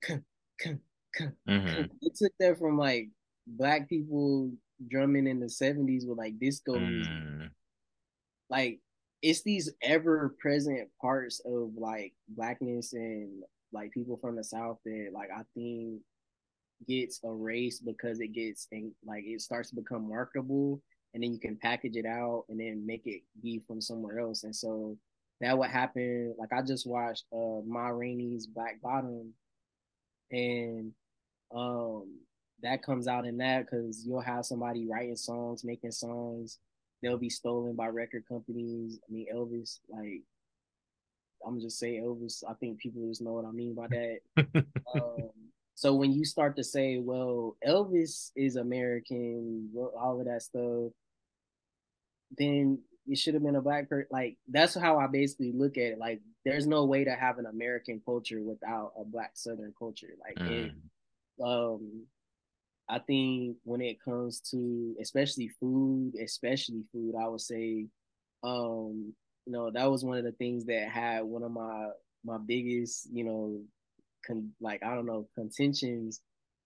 mm-hmm. it took that from like black people drumming in the 70s with like disco mm. music. Like it's these ever present parts of like blackness and like people from the south that like I think gets erased because it gets and like it starts to become marketable and then you can package it out and then make it be from somewhere else. And so that would happen. Like I just watched uh Ma Rainey's Black Bottom, and um that comes out in that because you'll have somebody writing songs, making songs. They'll be stolen by record companies. I mean Elvis, like I'm just say Elvis. I think people just know what I mean by that. um, so when you start to say, well, Elvis is American, all of that stuff, then it should have been a black person. Like that's how I basically look at it. Like there's no way to have an American culture without a black Southern culture. Like mm. it, um, I think when it comes to especially food, especially food, I would say, um, you know, that was one of the things that had one of my my biggest, you know, con- like I don't know contentions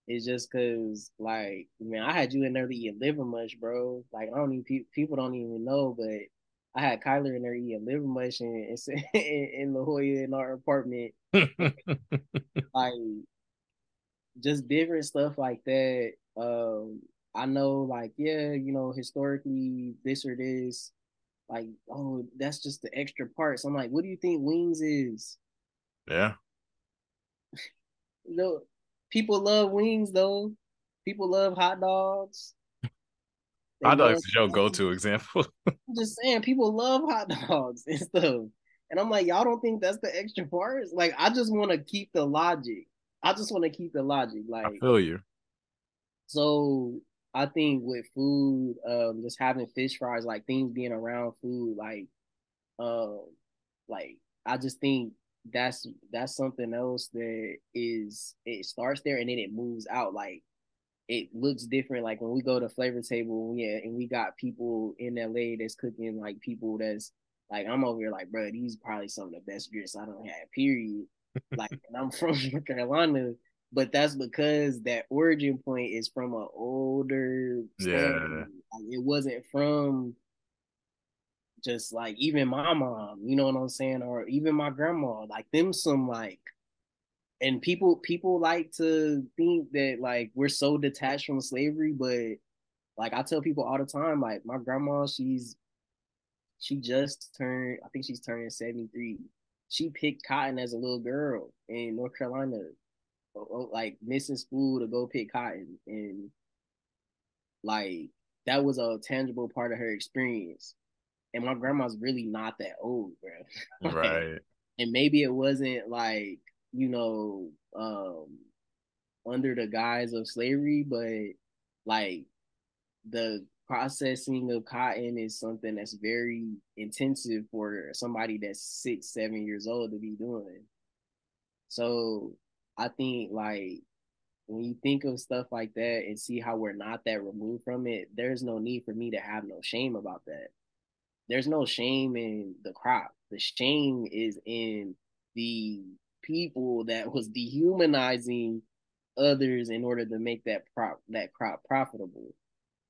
is just cause like man, I had you in there to eat liver mush, bro. Like I don't even people don't even know, but I had Kyler in there eating liver mush and in, in La Jolla in our apartment. like just different stuff like that. Um, I know, like, yeah, you know, historically this or this, like, oh, that's just the extra parts. I'm like, what do you think wings is? Yeah. you know, people love wings though. People love hot dogs. They hot dogs is your go-to example. I'm just saying, people love hot dogs and stuff. And I'm like, y'all don't think that's the extra parts? Like, I just want to keep the logic. I just want to keep the logic. Like, I feel you. So I think with food, um, just having fish fries, like things being around food, like, um, like I just think that's that's something else that is it starts there and then it moves out like it looks different like when we go to flavor table yeah and we got people in LA that's cooking like people that's like I'm over here like bro these probably some of the best grits I don't have period like and I'm from North Carolina but that's because that origin point is from an older Yeah. Like, it wasn't from just like even my mom, you know what I'm saying, or even my grandma, like them some like and people people like to think that like we're so detached from slavery, but like I tell people all the time, like my grandma, she's she just turned, I think she's turning 73. She picked cotton as a little girl in North Carolina, like missing school to go pick cotton. And like that was a tangible part of her experience. And my grandma's really not that old, bro. right. and maybe it wasn't like, you know, um under the guise of slavery, but like the processing of cotton is something that's very intensive for somebody that's six, seven years old to be doing. So I think like when you think of stuff like that and see how we're not that removed from it, there's no need for me to have no shame about that. There's no shame in the crop. The shame is in the people that was dehumanizing others in order to make that prop that crop profitable.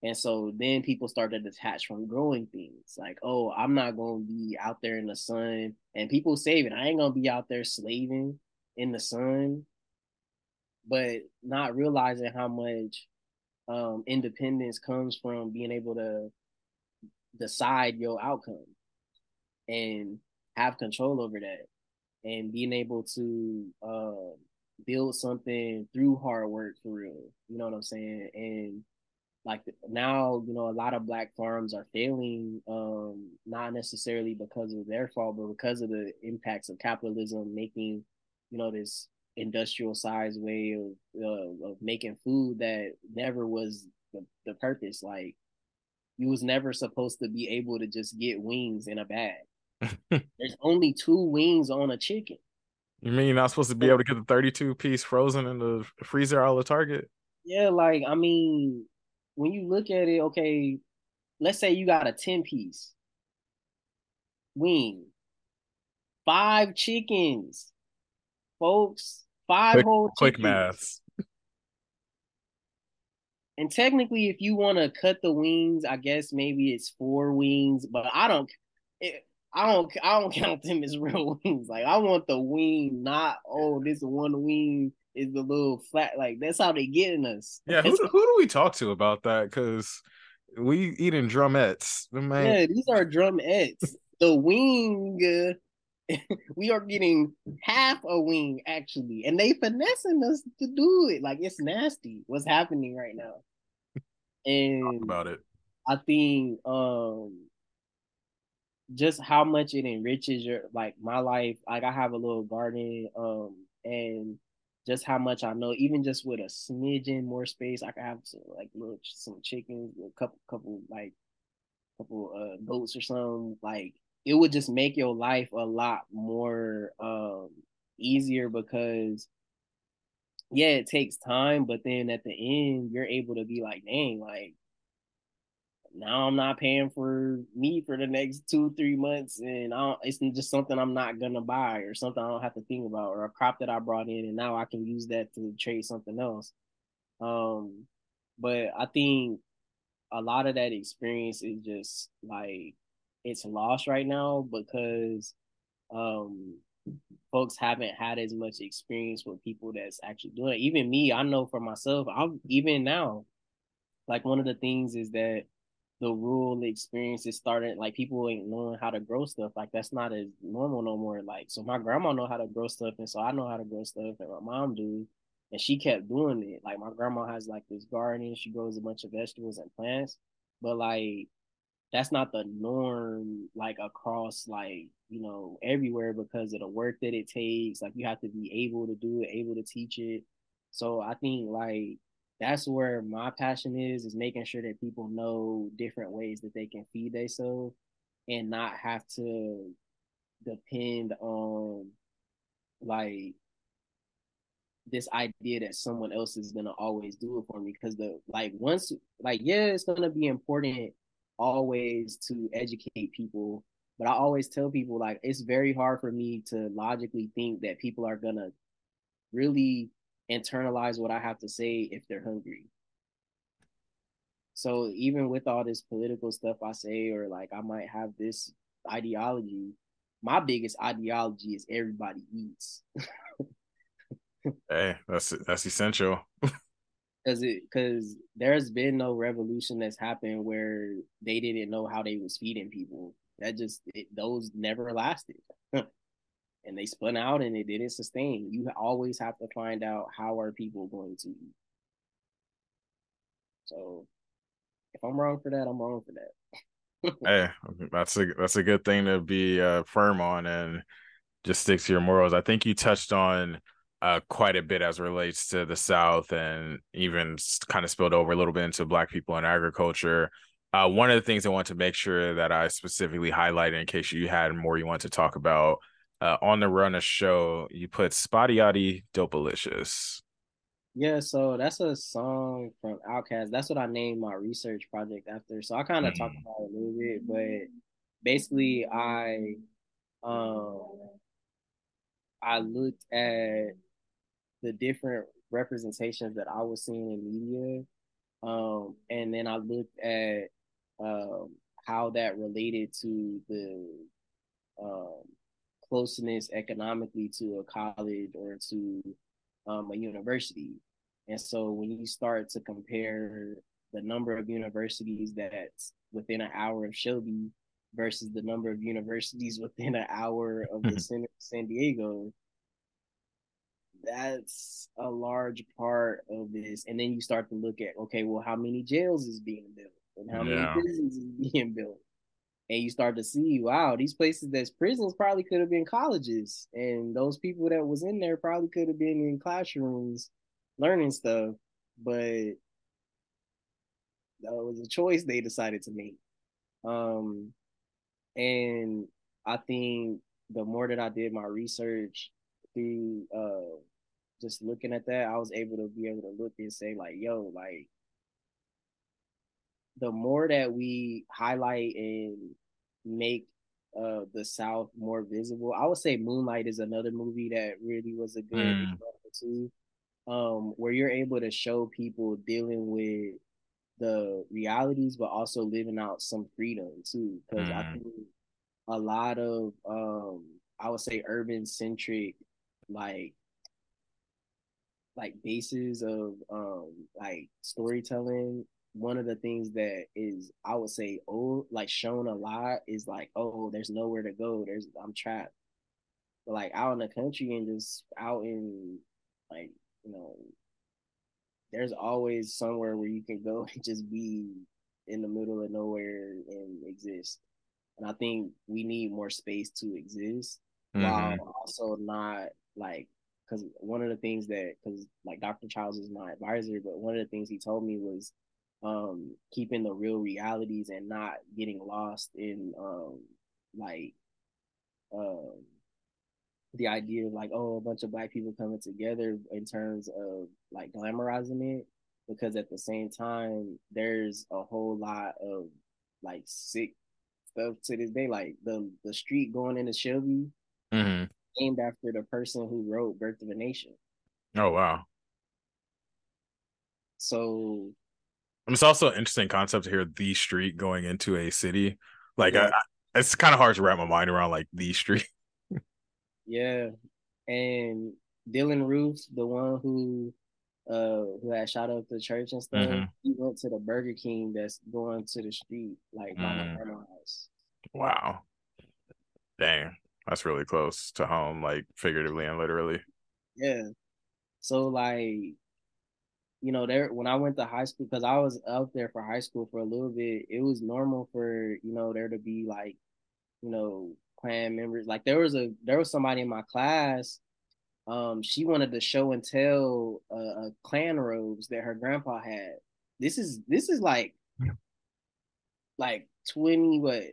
And so then people start to detach from growing things. Like, oh, I'm not gonna be out there in the sun. And people saving, I ain't gonna be out there slaving in the sun, but not realizing how much um, independence comes from being able to decide your outcome and have control over that and being able to uh, build something through hard work for real. You know what I'm saying? And like now you know a lot of black farms are failing um not necessarily because of their fault but because of the impacts of capitalism making you know this industrial size way of uh, of making food that never was the, the purpose. Like you was never supposed to be able to just get wings in a bag. There's only two wings on a chicken. You mean you're not supposed to be able to get the 32 piece frozen in the freezer out of Target? Yeah, like I mean, when you look at it, okay, let's say you got a 10 piece wing, five chickens, folks, five quick, whole quick chickens. maths. And technically, if you want to cut the wings, I guess maybe it's four wings, but I don't. It, I don't. I don't count them as real wings. Like I want the wing, not oh, this one wing is the little flat. Like that's how they getting us. Yeah, who, who do we talk to about that? Because we eating drumettes. Man. Yeah, these are drumettes. the wing, uh, we are getting half a wing actually, and they finessing us to do it. Like it's nasty. What's happening right now? And talk about it. I think um just how much it enriches your like my life. Like I have a little garden, um, and just how much I know, even just with a smidgen more space, I could have some, like little some chickens, a couple couple like couple uh goats or something. Like it would just make your life a lot more um easier because yeah, it takes time, but then at the end you're able to be like, dang, like now I'm not paying for me for the next two, three months, and it's just something I'm not gonna buy or something I don't have to think about, or a crop that I brought in, and now I can use that to trade something else. Um, but I think a lot of that experience is just like it's lost right now because um folks haven't had as much experience with people that's actually doing it. Even me, I know for myself, I'm even now, like one of the things is that the rural experience is starting like people ain't knowing how to grow stuff like that's not as normal no more like so my grandma know how to grow stuff and so i know how to grow stuff and my mom do and she kept doing it like my grandma has like this garden she grows a bunch of vegetables and plants but like that's not the norm like across like you know everywhere because of the work that it takes like you have to be able to do it able to teach it so i think like that's where my passion is is making sure that people know different ways that they can feed themselves and not have to depend on like this idea that someone else is gonna always do it for me. Because the like once like yeah it's gonna be important always to educate people but i always tell people like it's very hard for me to logically think that people are gonna really internalize what I have to say if they're hungry. So even with all this political stuff I say, or like I might have this ideology, my biggest ideology is everybody eats. hey, that's that's essential. Cause it cause there's been no revolution that's happened where they didn't know how they was feeding people. That just it, those never lasted. And they spun out and it didn't sustain. You always have to find out how are people going to eat. So if I'm wrong for that, I'm wrong for that. hey, that's a that's a good thing to be uh, firm on and just stick to your morals. I think you touched on uh, quite a bit as relates to the South and even kind of spilled over a little bit into Black people in agriculture. Uh, one of the things I want to make sure that I specifically highlighted in case you had more you want to talk about uh, on the run of show, you put Spotty Yachty Dopalicious. Yeah, so that's a song from Outkast. That's what I named my research project after. So I kind of mm. talked about it a little bit, but basically I um I looked at the different representations that I was seeing in media. Um, and then I looked at um, how that related to the um, closeness economically to a college or to um, a university. And so when you start to compare the number of universities that's within an hour of Shelby versus the number of universities within an hour of the center of San Diego, that's a large part of this. And then you start to look at, okay, well, how many jails is being built and how yeah. many prisons is being built? And you start to see, wow, these places that's prisons probably could have been colleges. And those people that was in there probably could have been in classrooms learning stuff. But that was a choice they decided to make. Um, and I think the more that I did my research through uh, just looking at that, I was able to be able to look and say like, yo, like the more that we highlight and make uh the South more visible, I would say Moonlight is another movie that really was a good mm. example too. Um, where you're able to show people dealing with the realities, but also living out some freedom too. Because mm. I think a lot of um, I would say urban centric like like bases of um like storytelling one of the things that is i would say oh like shown a lot is like oh there's nowhere to go there's i'm trapped but like out in the country and just out in like you know there's always somewhere where you can go and just be in the middle of nowhere and exist and i think we need more space to exist mm-hmm. while also not like because one of the things that because like Dr. Childs is my advisor, but one of the things he told me was um keeping the real realities and not getting lost in um like um the idea of like oh a bunch of black people coming together in terms of like glamorizing it because at the same time there's a whole lot of like sick stuff to this day like the the street going into Shelby mm-hmm named after the person who wrote Birth of a Nation. Oh wow. So it's also an interesting concept to hear the street going into a city. Like yeah. I, it's kind of hard to wrap my mind around like the street. yeah. And Dylann Roof, the one who uh who had shot up the church and stuff, mm-hmm. he went to the Burger King that's going to the street, like mm. my house. Wow. Dang. That's really close to home, like figuratively and literally. Yeah. So like, you know, there when I went to high school, because I was out there for high school for a little bit, it was normal for you know there to be like, you know, Klan members. Like there was a there was somebody in my class. Um, she wanted to show and tell uh, uh Klan robes that her grandpa had. This is this is like, like twenty what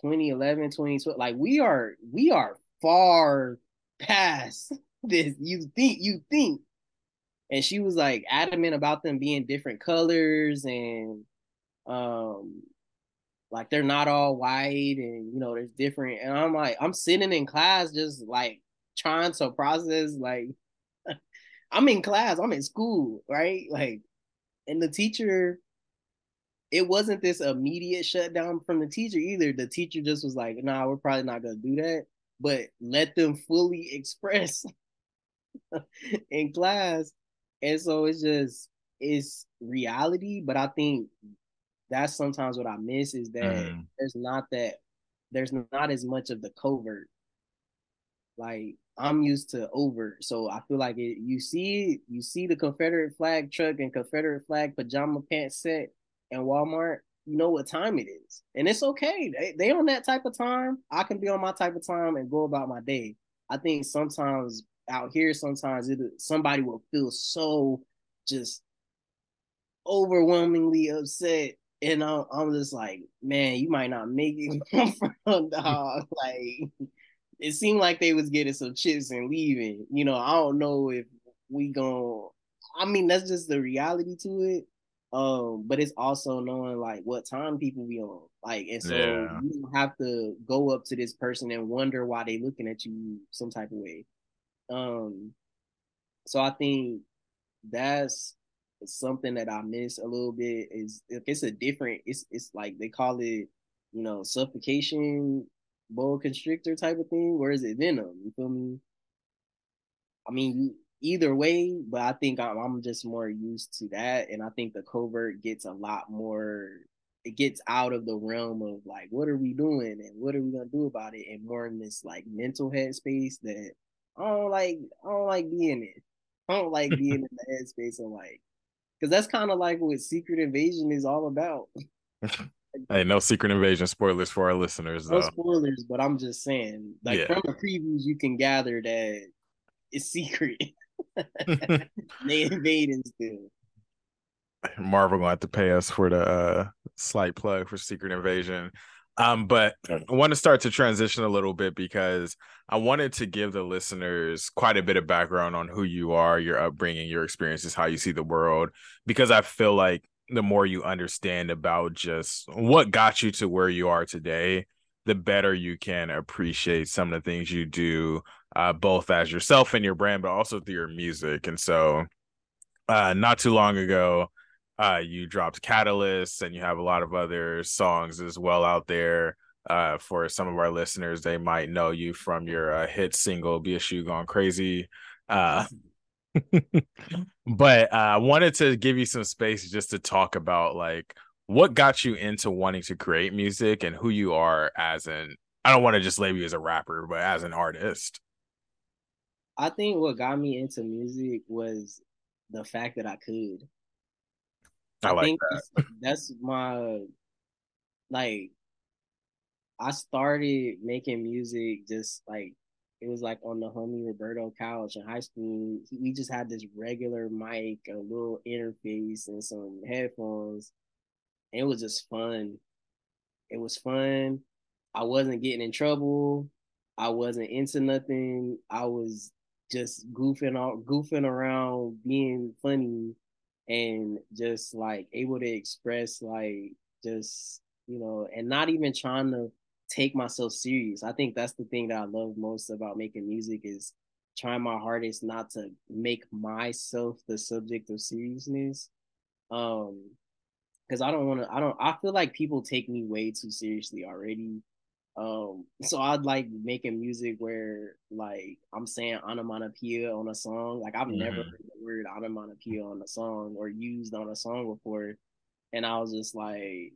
2011, 2012. Like we are we are far past this. You think you think. And she was like adamant about them being different colors and um like they're not all white and you know there's different and I'm like I'm sitting in class just like trying to process like I'm in class, I'm in school, right? Like, and the teacher, it wasn't this immediate shutdown from the teacher either. The teacher just was like, nah, we're probably not gonna do that, but let them fully express in class. And so it's just it's reality, but I think that's sometimes what I miss is that mm. there's not that there's not as much of the covert. Like I'm used to overt, so I feel like it. You see, you see the Confederate flag truck and Confederate flag pajama pants set in Walmart. You know what time it is, and it's okay. They they on that type of time. I can be on my type of time and go about my day. I think sometimes out here, sometimes it somebody will feel so just overwhelmingly upset and I'm, I'm just like, man, you might not make it from dog. like, it seemed like they was getting some chips and leaving. You know, I don't know if we gonna I mean, that's just the reality to it. Um, but it's also knowing like what time people be on. Like, and so yeah. you have to go up to this person and wonder why they looking at you some type of way. Um, so I think that's something that I miss a little bit is if it's a different it's it's like they call it, you know, suffocation boa constrictor type of thing, where is it venom? You feel me? I mean, either way, but I think I'm, I'm just more used to that, and I think the covert gets a lot more. It gets out of the realm of like, what are we doing and what are we gonna do about it, and more in this like mental headspace that I don't like. I don't like being in. It. I don't like being in the headspace of like because that's kind of like what Secret Invasion is all about. hey, no Secret Invasion spoilers for our listeners. No though. spoilers, but I'm just saying, like yeah. from the previews, you can gather that it's secret. they invading still. Marvel gonna have to pay us for the uh, slight plug for Secret Invasion. Um, but I want to start to transition a little bit because I wanted to give the listeners quite a bit of background on who you are, your upbringing, your experiences, how you see the world, because I feel like the more you understand about just what got you to where you are today, the better you can appreciate some of the things you do, uh, both as yourself and your brand, but also through your music. And so, uh, not too long ago, uh, you dropped Catalyst, and you have a lot of other songs as well out there. Uh, for some of our listeners, they might know you from your uh, hit single "Be a Shoe Gone Crazy." Uh, but uh, I wanted to give you some space just to talk about like what got you into wanting to create music and who you are as an. I don't want to just label you as a rapper, but as an artist. I think what got me into music was the fact that I could. I, I like think that. That's, that's my like. I started making music just like it was like on the homie Roberto couch in high school. We just had this regular mic, a little interface, and some headphones. And it was just fun. It was fun. I wasn't getting in trouble. I wasn't into nothing. I was just goofing out, goofing around, being funny, and just like able to express like just you know, and not even trying to take myself serious. I think that's the thing that I love most about making music is trying my hardest not to make myself the subject of seriousness. Um because I don't want to I don't I feel like people take me way too seriously already. Um so I'd like making music where like I'm saying onomatopoeia on a song. Like I've mm-hmm. never heard the word onomatopoeia on a song or used on a song before. And I was just like,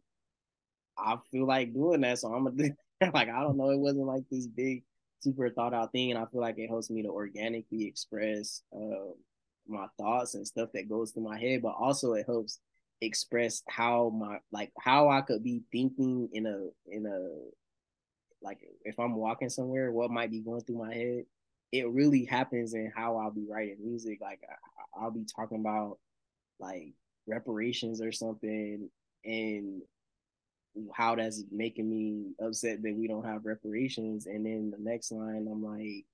I feel like doing that, so I'm gonna do. like I don't know, it wasn't like this big, super thought out thing, and I feel like it helps me to organically express uh, my thoughts and stuff that goes through my head, but also it helps express how my like how I could be thinking in a in a like if I'm walking somewhere, what might be going through my head. It really happens in how I'll be writing music. Like I, I'll be talking about like reparations or something, and how that's making me upset that we don't have reparations. And then the next line, I'm like,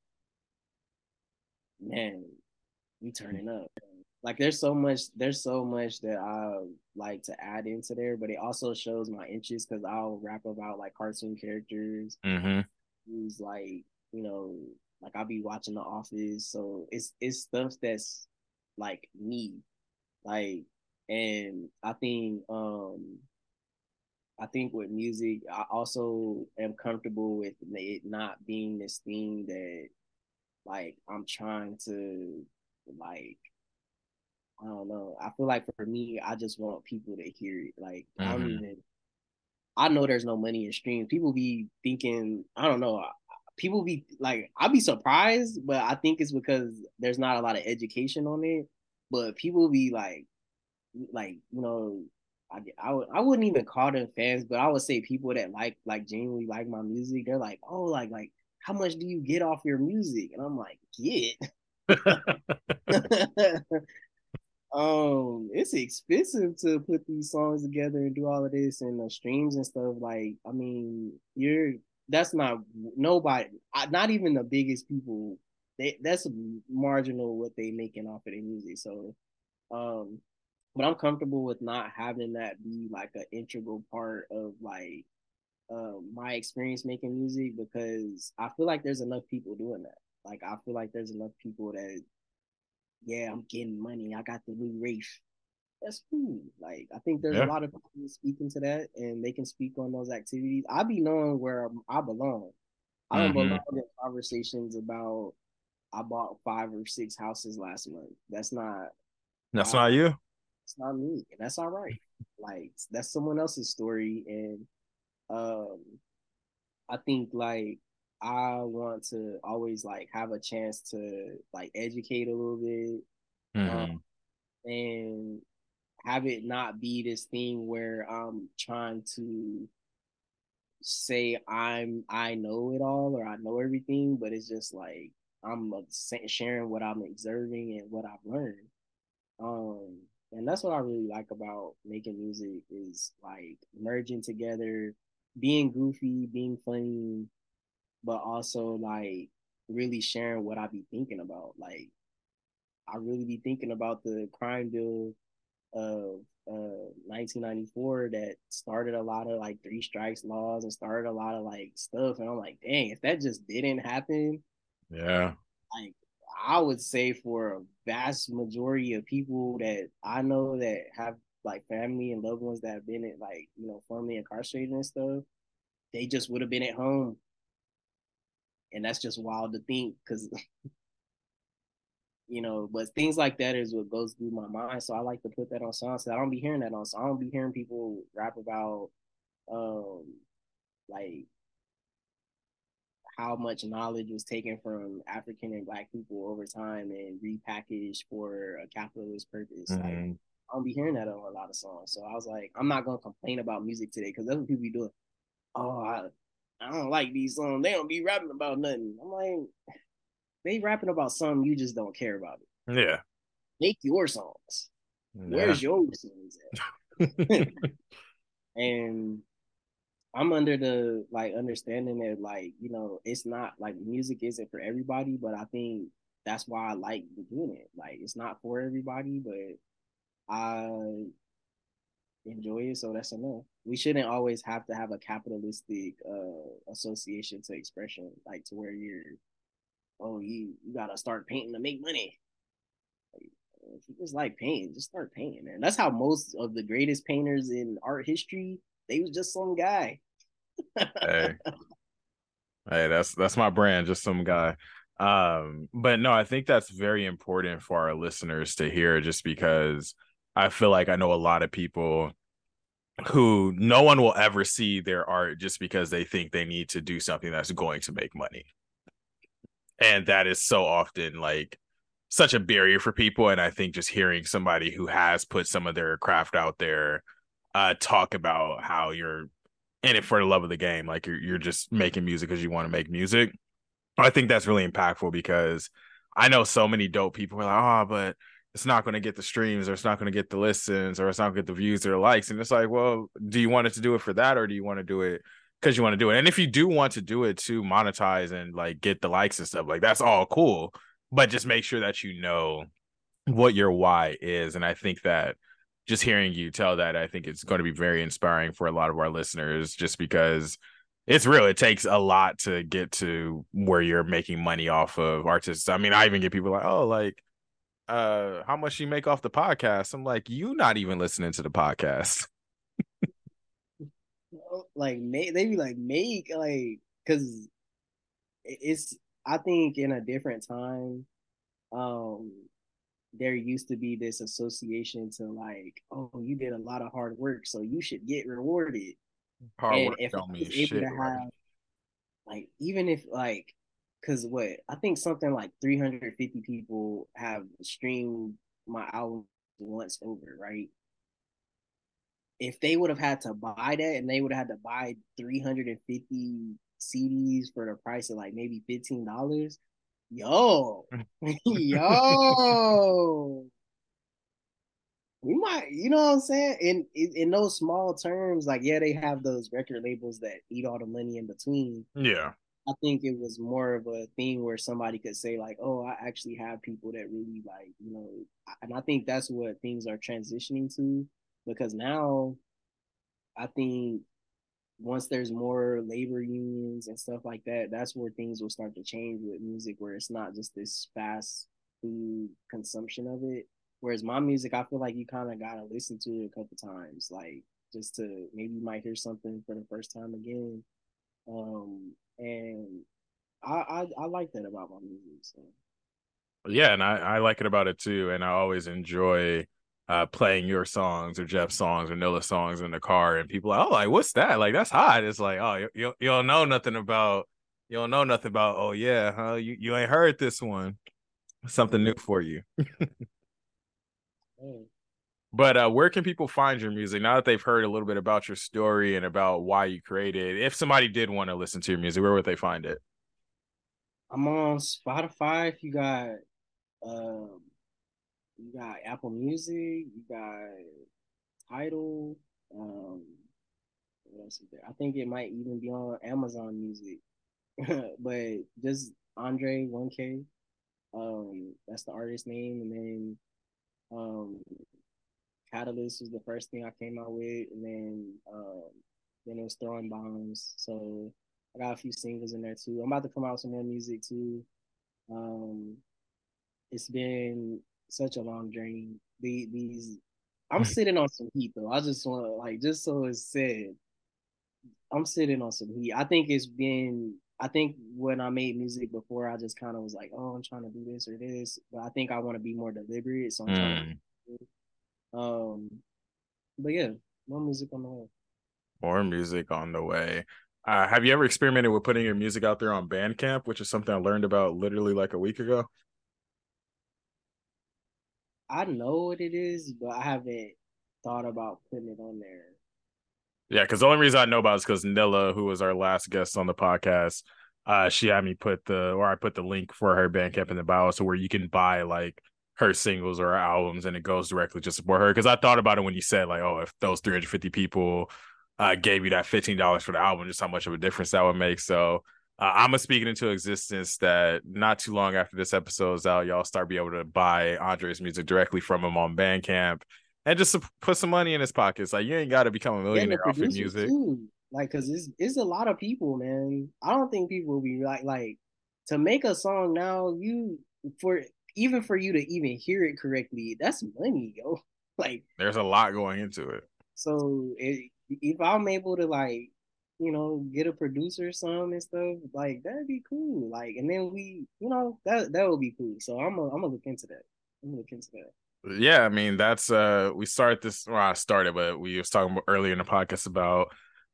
man, we turning up. Like there's so much, there's so much that I like to add into there, but it also shows my interest because I'll rap about like cartoon characters. Mm-hmm. Who's like, you know, like I'll be watching The Office, so it's it's stuff that's like me. Like and I think um I think with music, I also am comfortable with it not being this thing that like I'm trying to like I don't know. I feel like for me, I just want people to hear it. Like mm-hmm. I don't mm-hmm. even I know there's no money in streams. People be thinking, I don't know, people be like I'd be surprised, but I think it's because there's not a lot of education on it. But people be like like, you know, I, I, would, I wouldn't even call them fans, but I would say people that like like genuinely like my music. They're like, oh, like like how much do you get off your music? And I'm like, get. um, it's expensive to put these songs together and do all of this and the streams and stuff. Like, I mean, you're that's not nobody, not even the biggest people. They that's marginal what they making off of their music. So, um, but I'm comfortable with not having that be like an integral part of like uh, my experience making music because I feel like there's enough people doing that. Like I feel like there's enough people that, yeah, I'm getting money. I got the new Wraith. That's cool. Like I think there's yeah. a lot of people speaking to that, and they can speak on those activities. I be knowing where I belong. I don't mm-hmm. belong in conversations about I bought five or six houses last month. That's not. That's not you it's not me, and that's all right. Like that's someone else's story, and um, I think like I want to always like have a chance to like educate a little bit, mm-hmm. um, and have it not be this thing where I'm trying to say I'm I know it all or I know everything, but it's just like I'm sharing what I'm observing and what I've learned. Um, and that's what I really like about making music is like merging together, being goofy, being funny, but also like really sharing what I be thinking about. Like I really be thinking about the crime bill of uh 1994 that started a lot of like three strikes laws and started a lot of like stuff and I'm like dang if that just didn't happen yeah like I would say for a vast majority of people that I know that have like family and loved ones that have been at like you know formerly incarcerated and stuff, they just would have been at home, and that's just wild to think because you know. But things like that is what goes through my mind, so I like to put that on songs. So I don't be hearing that on. So I don't be hearing people rap about um like how much knowledge was taken from African and Black people over time and repackaged for a capitalist purpose. Mm-hmm. Like, I don't be hearing that on a lot of songs. So I was like, I'm not gonna complain about music today because that's what people be doing. Oh, I, I don't like these songs. They don't be rapping about nothing. I'm like, they rapping about something you just don't care about it. Yeah. Make your songs. Yeah. Where's your songs at? and I'm under the like understanding that like you know it's not like music isn't for everybody, but I think that's why I like doing it. Like it's not for everybody, but I enjoy it, so that's enough. We shouldn't always have to have a capitalistic uh association to expression, like to where you're oh you you gotta start painting to make money. If you just like painting, just start painting, man. That's how most of the greatest painters in art history they was just some guy. hey. Hey, that's that's my brand, just some guy. Um, but no, I think that's very important for our listeners to hear just because I feel like I know a lot of people who no one will ever see their art just because they think they need to do something that's going to make money. And that is so often like such a barrier for people. And I think just hearing somebody who has put some of their craft out there uh, talk about how you're in it for the love of the game. Like you're you're just making music because you want to make music. I think that's really impactful because I know so many dope people are like, oh, but it's not going to get the streams or it's not going to get the listens or it's not going to get the views or likes. And it's like, well, do you want it to do it for that or do you want to do it because you want to do it? And if you do want to do it to monetize and like get the likes and stuff, like that's all cool. But just make sure that you know what your why is. And I think that just hearing you tell that, I think it's going to be very inspiring for a lot of our listeners, just because it's real. It takes a lot to get to where you're making money off of artists. I mean, I even get people like, oh, like uh how much you make off the podcast. I'm like, you not even listening to the podcast. like they be like make like because it's I think in a different time, um, there used to be this association to like, oh, you did a lot of hard work, so you should get rewarded. Hard and work don't mean shit. have, like, even if like, cause what I think something like 350 people have streamed my album once over, right? If they would have had to buy that and they would have had to buy 350 CDs for the price of like maybe fifteen dollars, yo, yo, we might, you know what I'm saying? In, in in those small terms, like yeah, they have those record labels that eat all the money in between. Yeah. I think it was more of a thing where somebody could say like, "Oh, I actually have people that really like, you know," and I think that's what things are transitioning to because now I think once there's more labor unions and stuff like that, that's where things will start to change with music, where it's not just this fast food consumption of it. Whereas my music, I feel like you kind of gotta listen to it a couple times, like just to maybe you might hear something for the first time again. Um, and I, I I like that about my music. So Yeah, and I, I like it about it too. And I always enjoy uh playing your songs or Jeff's songs or Nilla songs in the car and people are, oh like what's that? Like that's hot. It's like, oh you, you, you don't know nothing about you don't know nothing about oh yeah, huh? You you ain't heard this one. Something new for you. But uh where can people find your music now that they've heard a little bit about your story and about why you created? If somebody did want to listen to your music, where would they find it? I'm on Spotify. If you got um, you got Apple Music, you got Tidal. Um, what else is there? I think it might even be on Amazon Music. but just Andre 1K. Um, that's the artist name, and then um, Catalyst was the first thing I came out with, and then um, then it was Throwing Bombs. So I got a few singles in there too. I'm about to come out with some more music too. Um, it's been such a long journey. The, these, I'm sitting on some heat though. I just want to like, just so it's said, I'm sitting on some heat. I think it's been. I think when I made music before, I just kind of was like, oh, I'm trying to do this or this, but I think I want to be more deliberate. So I'm trying Mm, to. Um, but yeah, more music on the way. more music on the way. Uh, have you ever experimented with putting your music out there on Bandcamp, which is something I learned about literally like a week ago? I know what it is, but I haven't thought about putting it on there. Yeah, because the only reason I know about it is because Nilla, who was our last guest on the podcast, uh, she had me put the or I put the link for her Bandcamp in the bio, so where you can buy like her singles or her albums, and it goes directly to support her. Because I thought about it when you said like, oh, if those 350 people uh, gave you that $15 for the album, just how much of a difference that would make. So uh, I'm gonna speak it into existence that not too long after this episode is out, y'all start be able to buy Andre's music directly from him on Bandcamp and just put some money in his pockets. Like you ain't got to become a Yeah, millionaire off your music. too. Like, cause it's it's a lot of people, man. I don't think people will be like like to make a song now. You for even for you to even hear it correctly, that's money, yo. Like, There's a lot going into it. so it, if I'm able to like, you know, get a producer some and stuff, like that'd be cool. Like, and then we, you know, that that would be cool. So I'm gonna I'm gonna look into that. I'm gonna look into that. Yeah, I mean that's uh we started this well I started, but we was talking earlier in the podcast about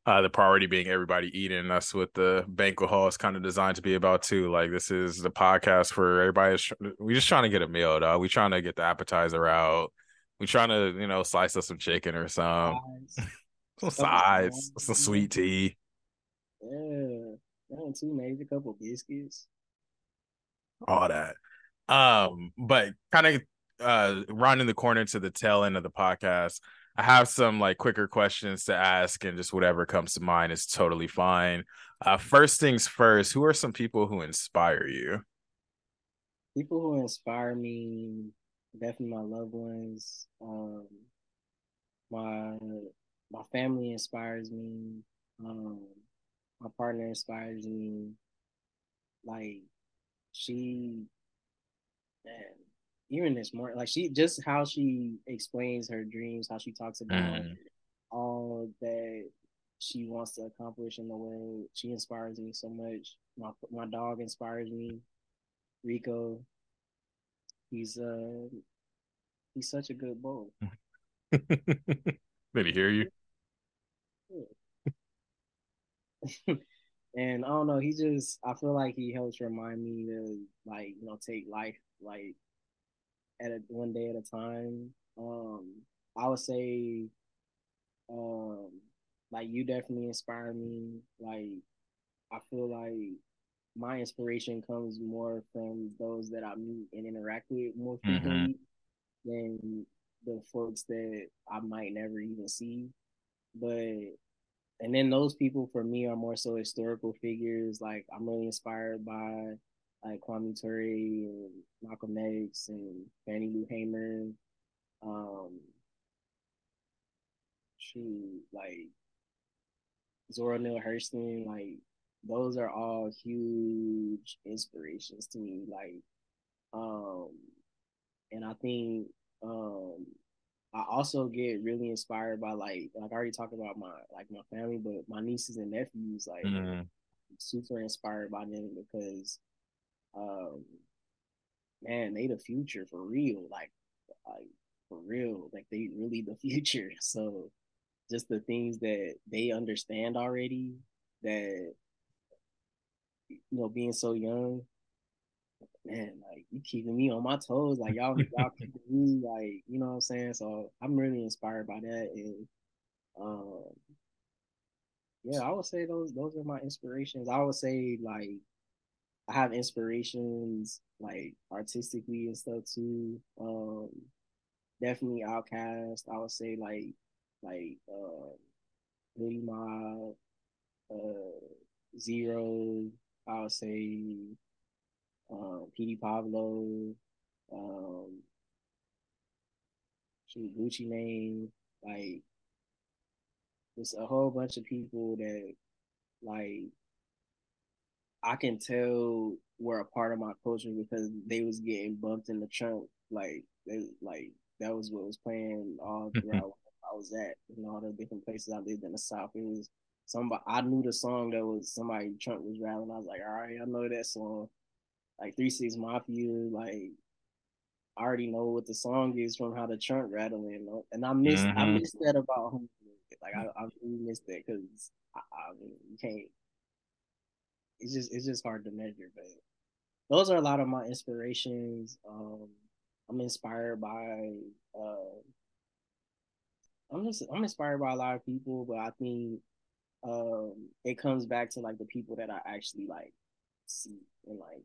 uh the priority being everybody eating. That's what the banquet hall is kind of designed to be about too. Like this is the podcast for everybody. We're just trying to get a meal, dog. We trying to get the appetizer out. We trying to, you know, slice us some chicken or some Guys, some sides, sides, some sweet tea. Yeah, that too. Maybe a couple biscuits. all that. Um, but kind of uh rounding the corner to the tail end of the podcast, I have some like quicker questions to ask, and just whatever comes to mind is totally fine. Uh, first things first, who are some people who inspire you? People who inspire me, definitely my loved ones. Um, my my family inspires me. Um, my partner inspires me. Like she, man, even this morning, like she just how she explains her dreams, how she talks about Mm. all that she wants to accomplish in the world. She inspires me so much. My my dog inspires me. Rico, he's uh he's such a good boy. Did he hear you? and I don't know, he just I feel like he helps remind me to like, you know, take life like at a one day at a time. Um I would say um like you definitely inspire me. Like I feel like my inspiration comes more from those that I meet and interact with more Mhm. frequently than the folks that I might never even see. But and then those people for me are more so historical figures. Like I'm really inspired by like Kwame Ture and Malcolm X and Fannie Lou Hamer. Um, shoot, like Zora Neale Hurston, like those are all huge inspirations to me. Like, um, and I think um I also get really inspired by like like I already talked about my like my family, but my nieces and nephews like Mm. super inspired by them because um man, they the future for real. Like like for real. Like they really the future. So just the things that they understand already that you know being so young man like you keeping me on my toes like y'all y'all keeping me like you know what i'm saying so i'm really inspired by that and um yeah i would say those those are my inspirations i would say like i have inspirations like artistically and stuff too. Um definitely Outkast i would say like like uh Goodie Mob, uh zero i would say um, PD Pablo, um, Gucci Mane, like there's a whole bunch of people that like I can tell were a part of my culture because they was getting bumped in the trunk, like they like that was what was playing all throughout where I was at and all the different places I lived in the South. It was somebody I knew the song that was somebody trunk was rattling. I was like, all right, I know that song like Three Six Mafia, like I already know what the song is from how the trunk rattling, and I miss I Mhm. miss that about home. Like I, I really miss that because I, I mean you can't. It's just it's just hard to measure, but those are a lot of my inspirations. Um, I'm inspired by. Uh, I'm just I'm inspired by a lot of people, but I think um, it comes back to like the people that I actually like see and like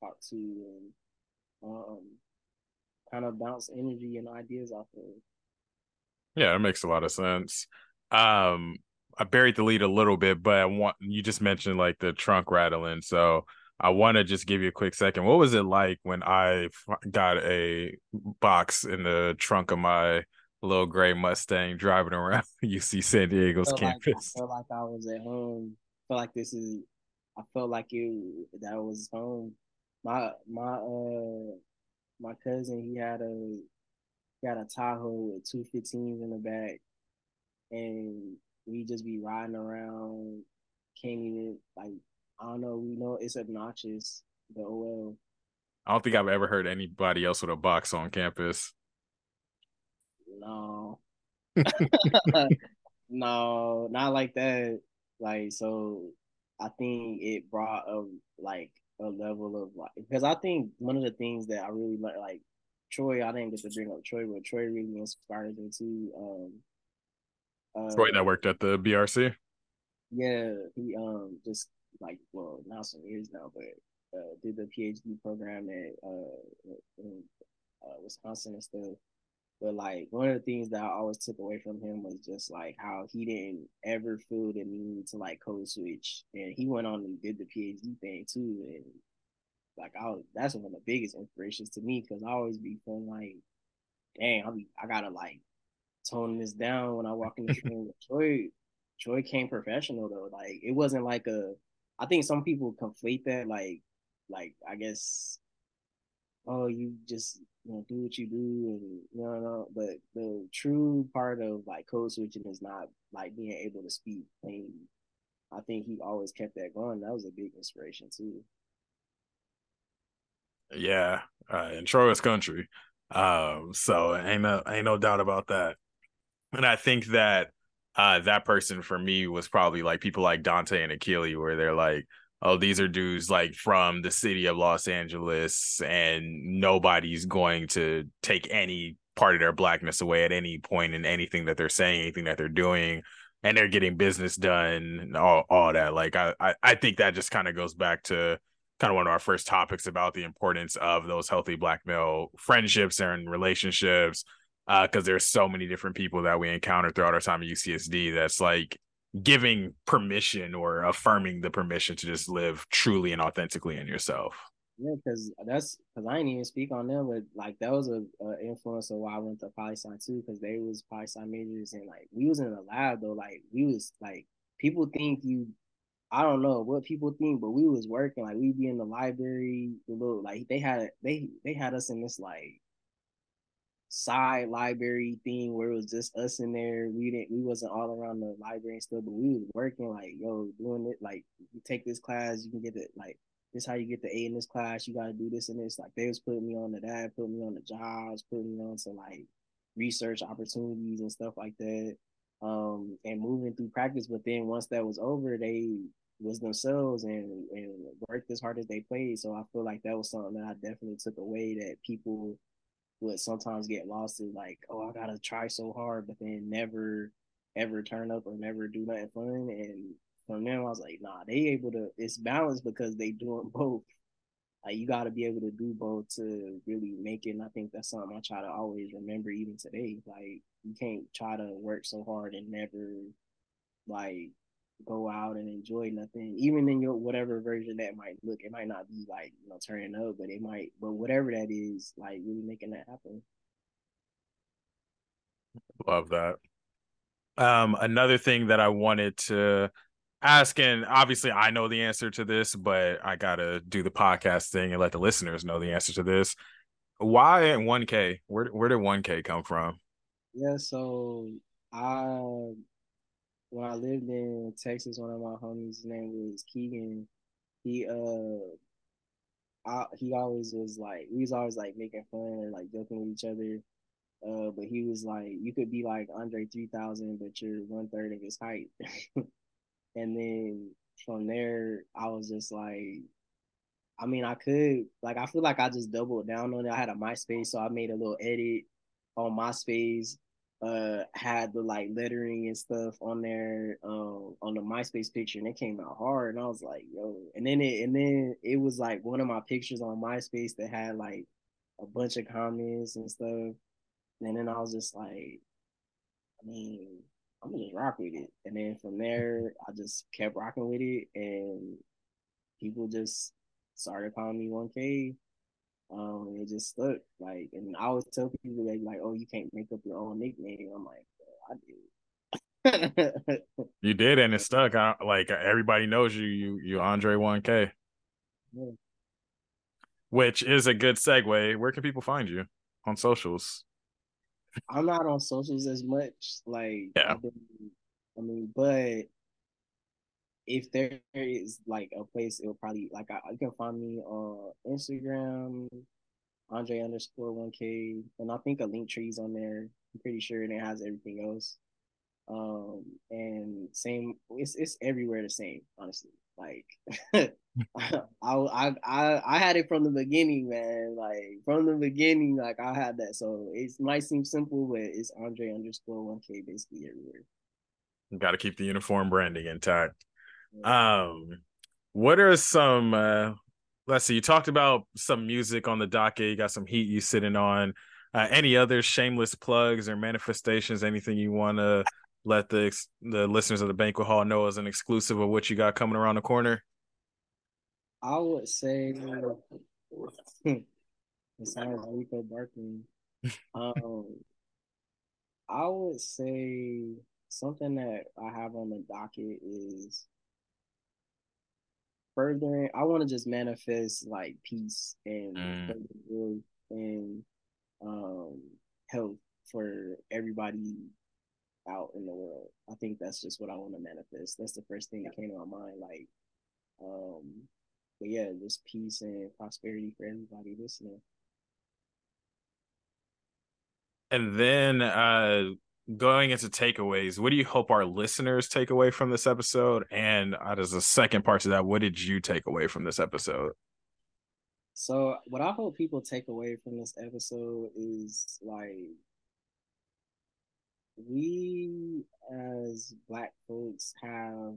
talk to and um, kind of bounce energy and ideas off of. Yeah, that makes a lot of sense. Um, I buried the lead a little bit, but I want you just mentioned like the trunk rattling, so I want to just give you a quick second. What was it like when I got a box in the trunk of my little gray Mustang driving around UC San Diego's felt like, I campus? felt like I was at home. felt like this is. I felt like it that was home. My my uh my cousin he had a had a Tahoe with two 15s in the back, and we just be riding around. Can't even like I don't know. We know it's obnoxious. The OL. I don't think I've ever heard anybody else with a box on campus. No. no, not like that. Like so I think it brought a like a level of like because I think one of the things that I really like like Troy, I didn't get to bring up Troy, but Troy really inspired me to Um uh, Troy that worked at the BRC. yeah, he um just like well now some years now, but uh, did the PhD program at uh in uh, Wisconsin and stuff. But like one of the things that I always took away from him was just like how he didn't ever feel the need to like code switch, and he went on and did the PhD thing too, and like I was, that's one of the biggest inspirations to me because I always be feeling like, dang, I be I gotta like tone this down when I walk in the room. Troy, Troy came professional though. Like it wasn't like a. I think some people conflate that like, like I guess oh, you just you know do what you do, and you know, but the true part of like code switching is not like being able to speak plain. I think he always kept that going. That was a big inspiration too. Yeah, uh, in Troy's country. Um, so ain't no ain't no doubt about that. And I think that uh that person for me was probably like people like Dante and Akili, where they're like, oh, these are dudes like from the city of Los Angeles, and nobody's going to take any part of their blackness away at any point in anything that they're saying, anything that they're doing, and they're getting business done, and all all that. Like I I, I think that just kind of goes back to kind of one of our first topics about the importance of those healthy black male friendships and relationships because uh, there's so many different people that we encounter throughout our time at UCSD that's like giving permission or affirming the permission to just live truly and authentically in yourself. Yeah, because that's because I didn't even speak on them, but like that was a, a influence of why I went to poli sci too, because they was poli sci majors and like we was in the lab though, like we was like people think you, I don't know what people think, but we was working like we'd be in the library, the little like they had they they had us in this like side library thing where it was just us in there. We didn't we wasn't all around the library and stuff, but we was working like, yo, doing it like you take this class, you can get it like this how you get the A in this class, you gotta do this and this. Like they was putting me on the that, putting me on the jobs, putting me on to like research opportunities and stuff like that. Um and moving through practice. But then once that was over, they was themselves and and worked as hard as they played. So I feel like that was something that I definitely took away that people would sometimes get lost in like, oh, I gotta try so hard, but then never ever turn up or never do nothing fun. And from them, I was like, nah, they able to. It's balanced because they doing both. Like you got to be able to do both to really make it. And I think that's something I try to always remember, even today. Like you can't try to work so hard and never like go out and enjoy nothing, even in your whatever version that might look. It might not be like you know turning up, but it might. But whatever that is, like really making that happen. Love that. Um, another thing that I wanted to ask, and obviously I know the answer to this, but I gotta do the podcast thing and let the listeners know the answer to this. Why in 1K? Where where did 1K come from? Yeah, so I when I lived in Texas, one of my homies, his name was Keegan. He uh, I, he always was like, we was always like making fun and like joking with each other. Uh, but he was like, you could be like Andre three thousand, but you're one third of his height. and then from there, I was just like, I mean, I could like, I feel like I just doubled down on it. I had a MySpace, so I made a little edit on MySpace uh had the like lettering and stuff on there um on the MySpace picture and it came out hard and I was like yo. And then it and then it was like one of my pictures on MySpace that had like a bunch of comments and stuff. And then I was just like I mean I'm gonna just rock with it. And then from there I just kept rocking with it and people just started calling me 1K um, it just stuck. Like, and I always tell people that like, oh, you can't make up your own nickname. I'm like, I did. you did, and it stuck. I, like everybody knows you. You you Andre One K. Yeah. Which is a good segue. Where can people find you on socials? I'm not on socials as much. Like, yeah. Been, I mean, but if there is like a place, it'll probably like I, you can find me on Instagram, Andre underscore one K, and I think a Linktree's on there. I'm pretty sure, and it has everything else. Um, and same, it's it's everywhere the same. Honestly, like I, I I I had it from the beginning, man. Like from the beginning, like I had that. So it might seem simple, but it's Andre underscore one K basically everywhere. Got to keep the uniform branding intact. Um, what are some? Uh, let's see. You talked about some music on the docket. You got some heat you sitting on. Uh, any other shameless plugs or manifestations? Anything you want to let the the listeners of the banquet hall know as an exclusive of what you got coming around the corner? I would say sounds Rico barking. um, I would say something that I have on the docket is furthering. I want to just manifest like peace and Mm. and um health for everybody out in the world. I think that's just what I want to manifest. That's the first thing that came to my mind. Like, um, but yeah, just peace and prosperity for everybody listening. And then uh going into takeaways, what do you hope our listeners take away from this episode? And uh, as a second part to that, what did you take away from this episode? So, what I hope people take away from this episode is like we as black folks have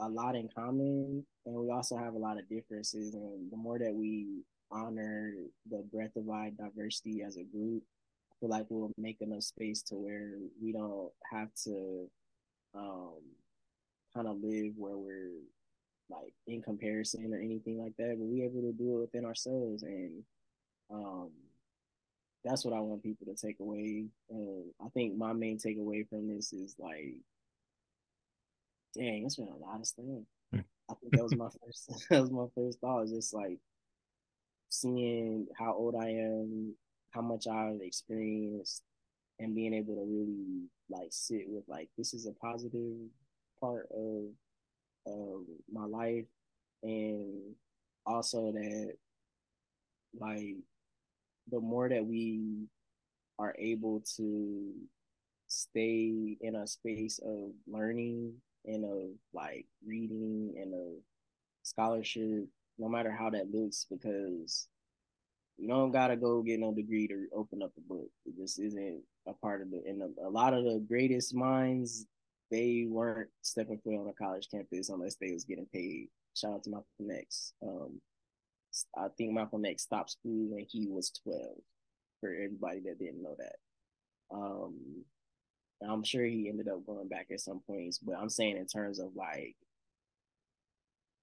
a lot in common and we also have a lot of differences and the more that we honor the breadth of our diversity as a group feel like we'll make enough space to where we don't have to um kind of live where we're like in comparison or anything like that but we able to do it within ourselves and um that's what I want people to take away. And I think my main takeaway from this is like, dang, it's been a lot of stuff. Hmm. I think that was my first. that was my first thought. Just like seeing how old I am, how much I've experienced, and being able to really like sit with like this is a positive part of of my life, and also that like the more that we are able to stay in a space of learning and of like reading and of scholarship, no matter how that looks, because you don't gotta go get no degree to open up a book. It just isn't a part of it. And a, a lot of the greatest minds, they weren't stepping foot on a college campus unless they was getting paid. Shout out to Malcolm X. Um, I think Malcolm X stopped school when he was 12. For everybody that didn't know that, um, I'm sure he ended up going back at some points, but I'm saying in terms of like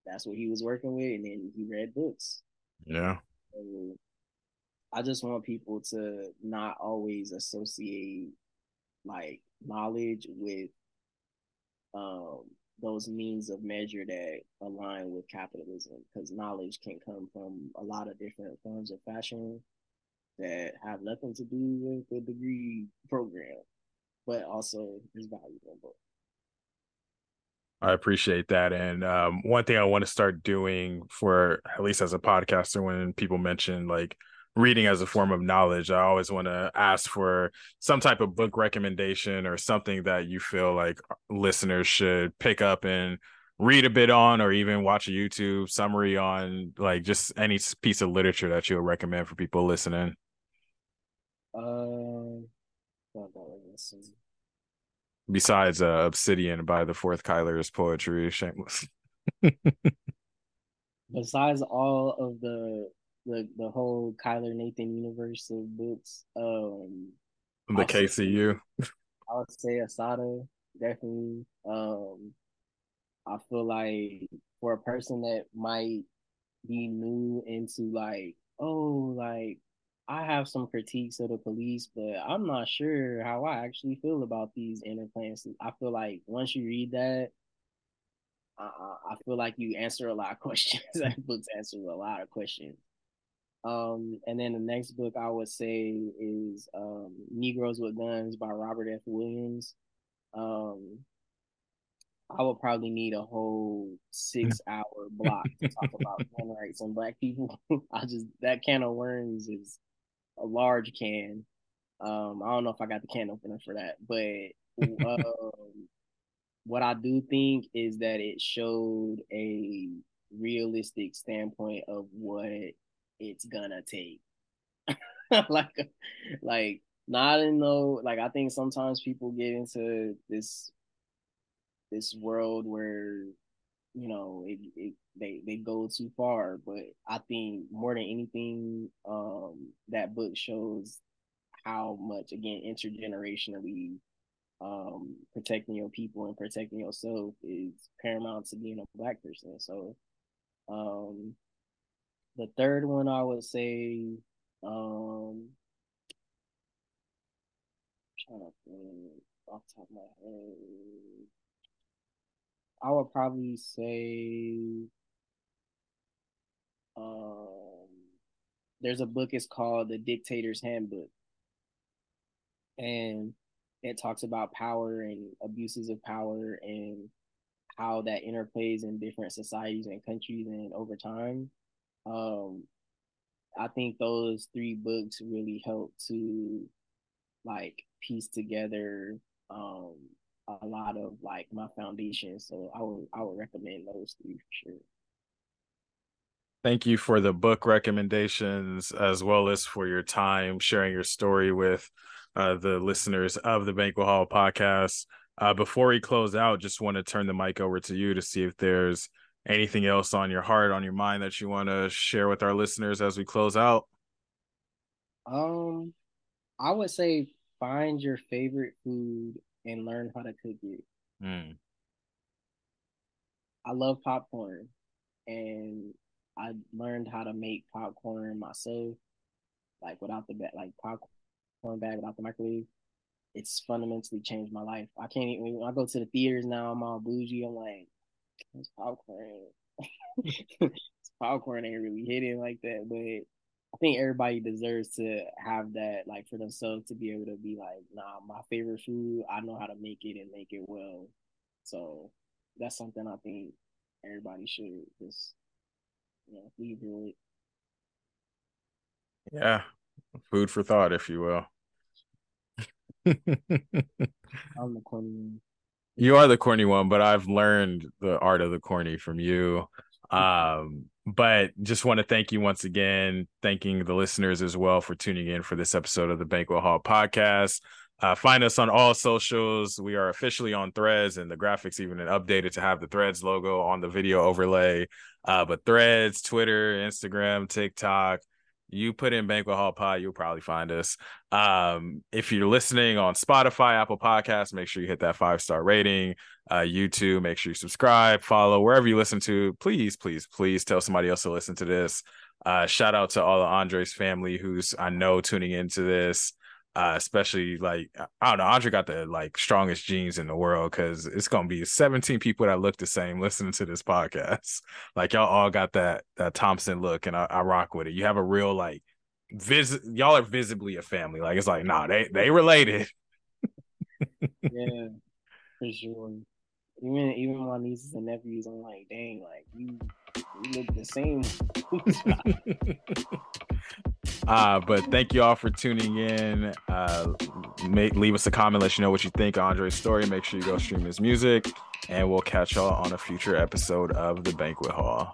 that's what he was working with, and then he read books. Yeah. So I just want people to not always associate like knowledge with um those means of measure that align with capitalism because knowledge can come from a lot of different forms of fashion that have nothing to do with the degree program, but also is valuable. I appreciate that. And um, one thing I want to start doing for at least as a podcaster, when people mention like reading as a form of knowledge, I always want to ask for some type of book recommendation or something that you feel like listeners should pick up and read a bit on, or even watch a YouTube summary on, like just any piece of literature that you'll recommend for people listening. Um, Besides uh, Obsidian by the Fourth Kyler's poetry, shameless. Besides all of the the the whole Kyler Nathan universe of books, um, the KCU. Say, I would say Assata definitely. Um, I feel like for a person that might be new into like, oh, like I have some critiques of the police, but I'm not sure how I actually feel about these inner plans. I feel like once you read that, I, I feel like you answer a lot of questions. that book's answers a lot of questions. Um, and then the next book I would say is um, Negroes with Guns by Robert F. Williams. Um, I would probably need a whole six hour block to talk about gun rights and black people. I just that can of worms is a large can. Um, I don't know if I got the can opener for that, but um, what I do think is that it showed a realistic standpoint of what it's gonna take. like, like not in no like I think sometimes people get into this this world where you know it, it they they go too far but i think more than anything um that book shows how much again intergenerationally um protecting your people and protecting yourself is paramount to being a black person so um the third one I would say um I'm trying to think off top of my head. I would probably say um there's a book it's called The Dictator's Handbook. And it talks about power and abuses of power and how that interplays in different societies and countries and over time um, I think those three books really help to like piece together um a lot of like my foundation. So I would I would recommend those three for sure. Thank you for the book recommendations as well as for your time sharing your story with uh, the listeners of the Banquet Hall podcast. Uh, before we close out, just want to turn the mic over to you to see if there's anything else on your heart, on your mind that you want to share with our listeners as we close out. Um, I would say find your favorite food and learn how to cook it. Mm. I love popcorn, and I learned how to make popcorn myself, like without the bag, like popcorn bag without the microwave. It's fundamentally changed my life. I can't even I go to the theaters now. I'm all bougie. I'm like, it's popcorn. it's popcorn ain't really hitting like that, but I think everybody deserves to have that, like for themselves to be able to be like, nah, my favorite food, I know how to make it and make it well. So that's something I think everybody should just, you know, leave with. Yeah, food for thought, if you will. I'm the corny one. You are the corny one, but I've learned the art of the corny from you. Um, but just want to thank you once again, thanking the listeners as well for tuning in for this episode of the Banquet Hall podcast. Uh, find us on all socials. We are officially on Threads, and the graphics even updated to have the Threads logo on the video overlay. Uh, but Threads, Twitter, Instagram, TikTok, you put in Banquet Hall Pod, you'll probably find us. Um, if you're listening on Spotify, Apple Podcasts, make sure you hit that five star rating. Uh, YouTube, make sure you subscribe, follow wherever you listen to. Please, please, please tell somebody else to listen to this. Uh, shout out to all of Andre's family who's I know tuning into this uh, especially like I don't know, Andre got the like strongest genes in the world because it's gonna be 17 people that look the same listening to this podcast. Like y'all all got that that Thompson look, and I, I rock with it. You have a real like visit. Y'all are visibly a family. Like it's like nah, they they related. yeah, for sure. Even even my nieces and nephews, I'm like, dang, like you, you look the same. uh, but thank you all for tuning in. Uh, make, leave us a comment, let you know what you think of Andre's story. Make sure you go stream his music, and we'll catch y'all on a future episode of the Banquet Hall.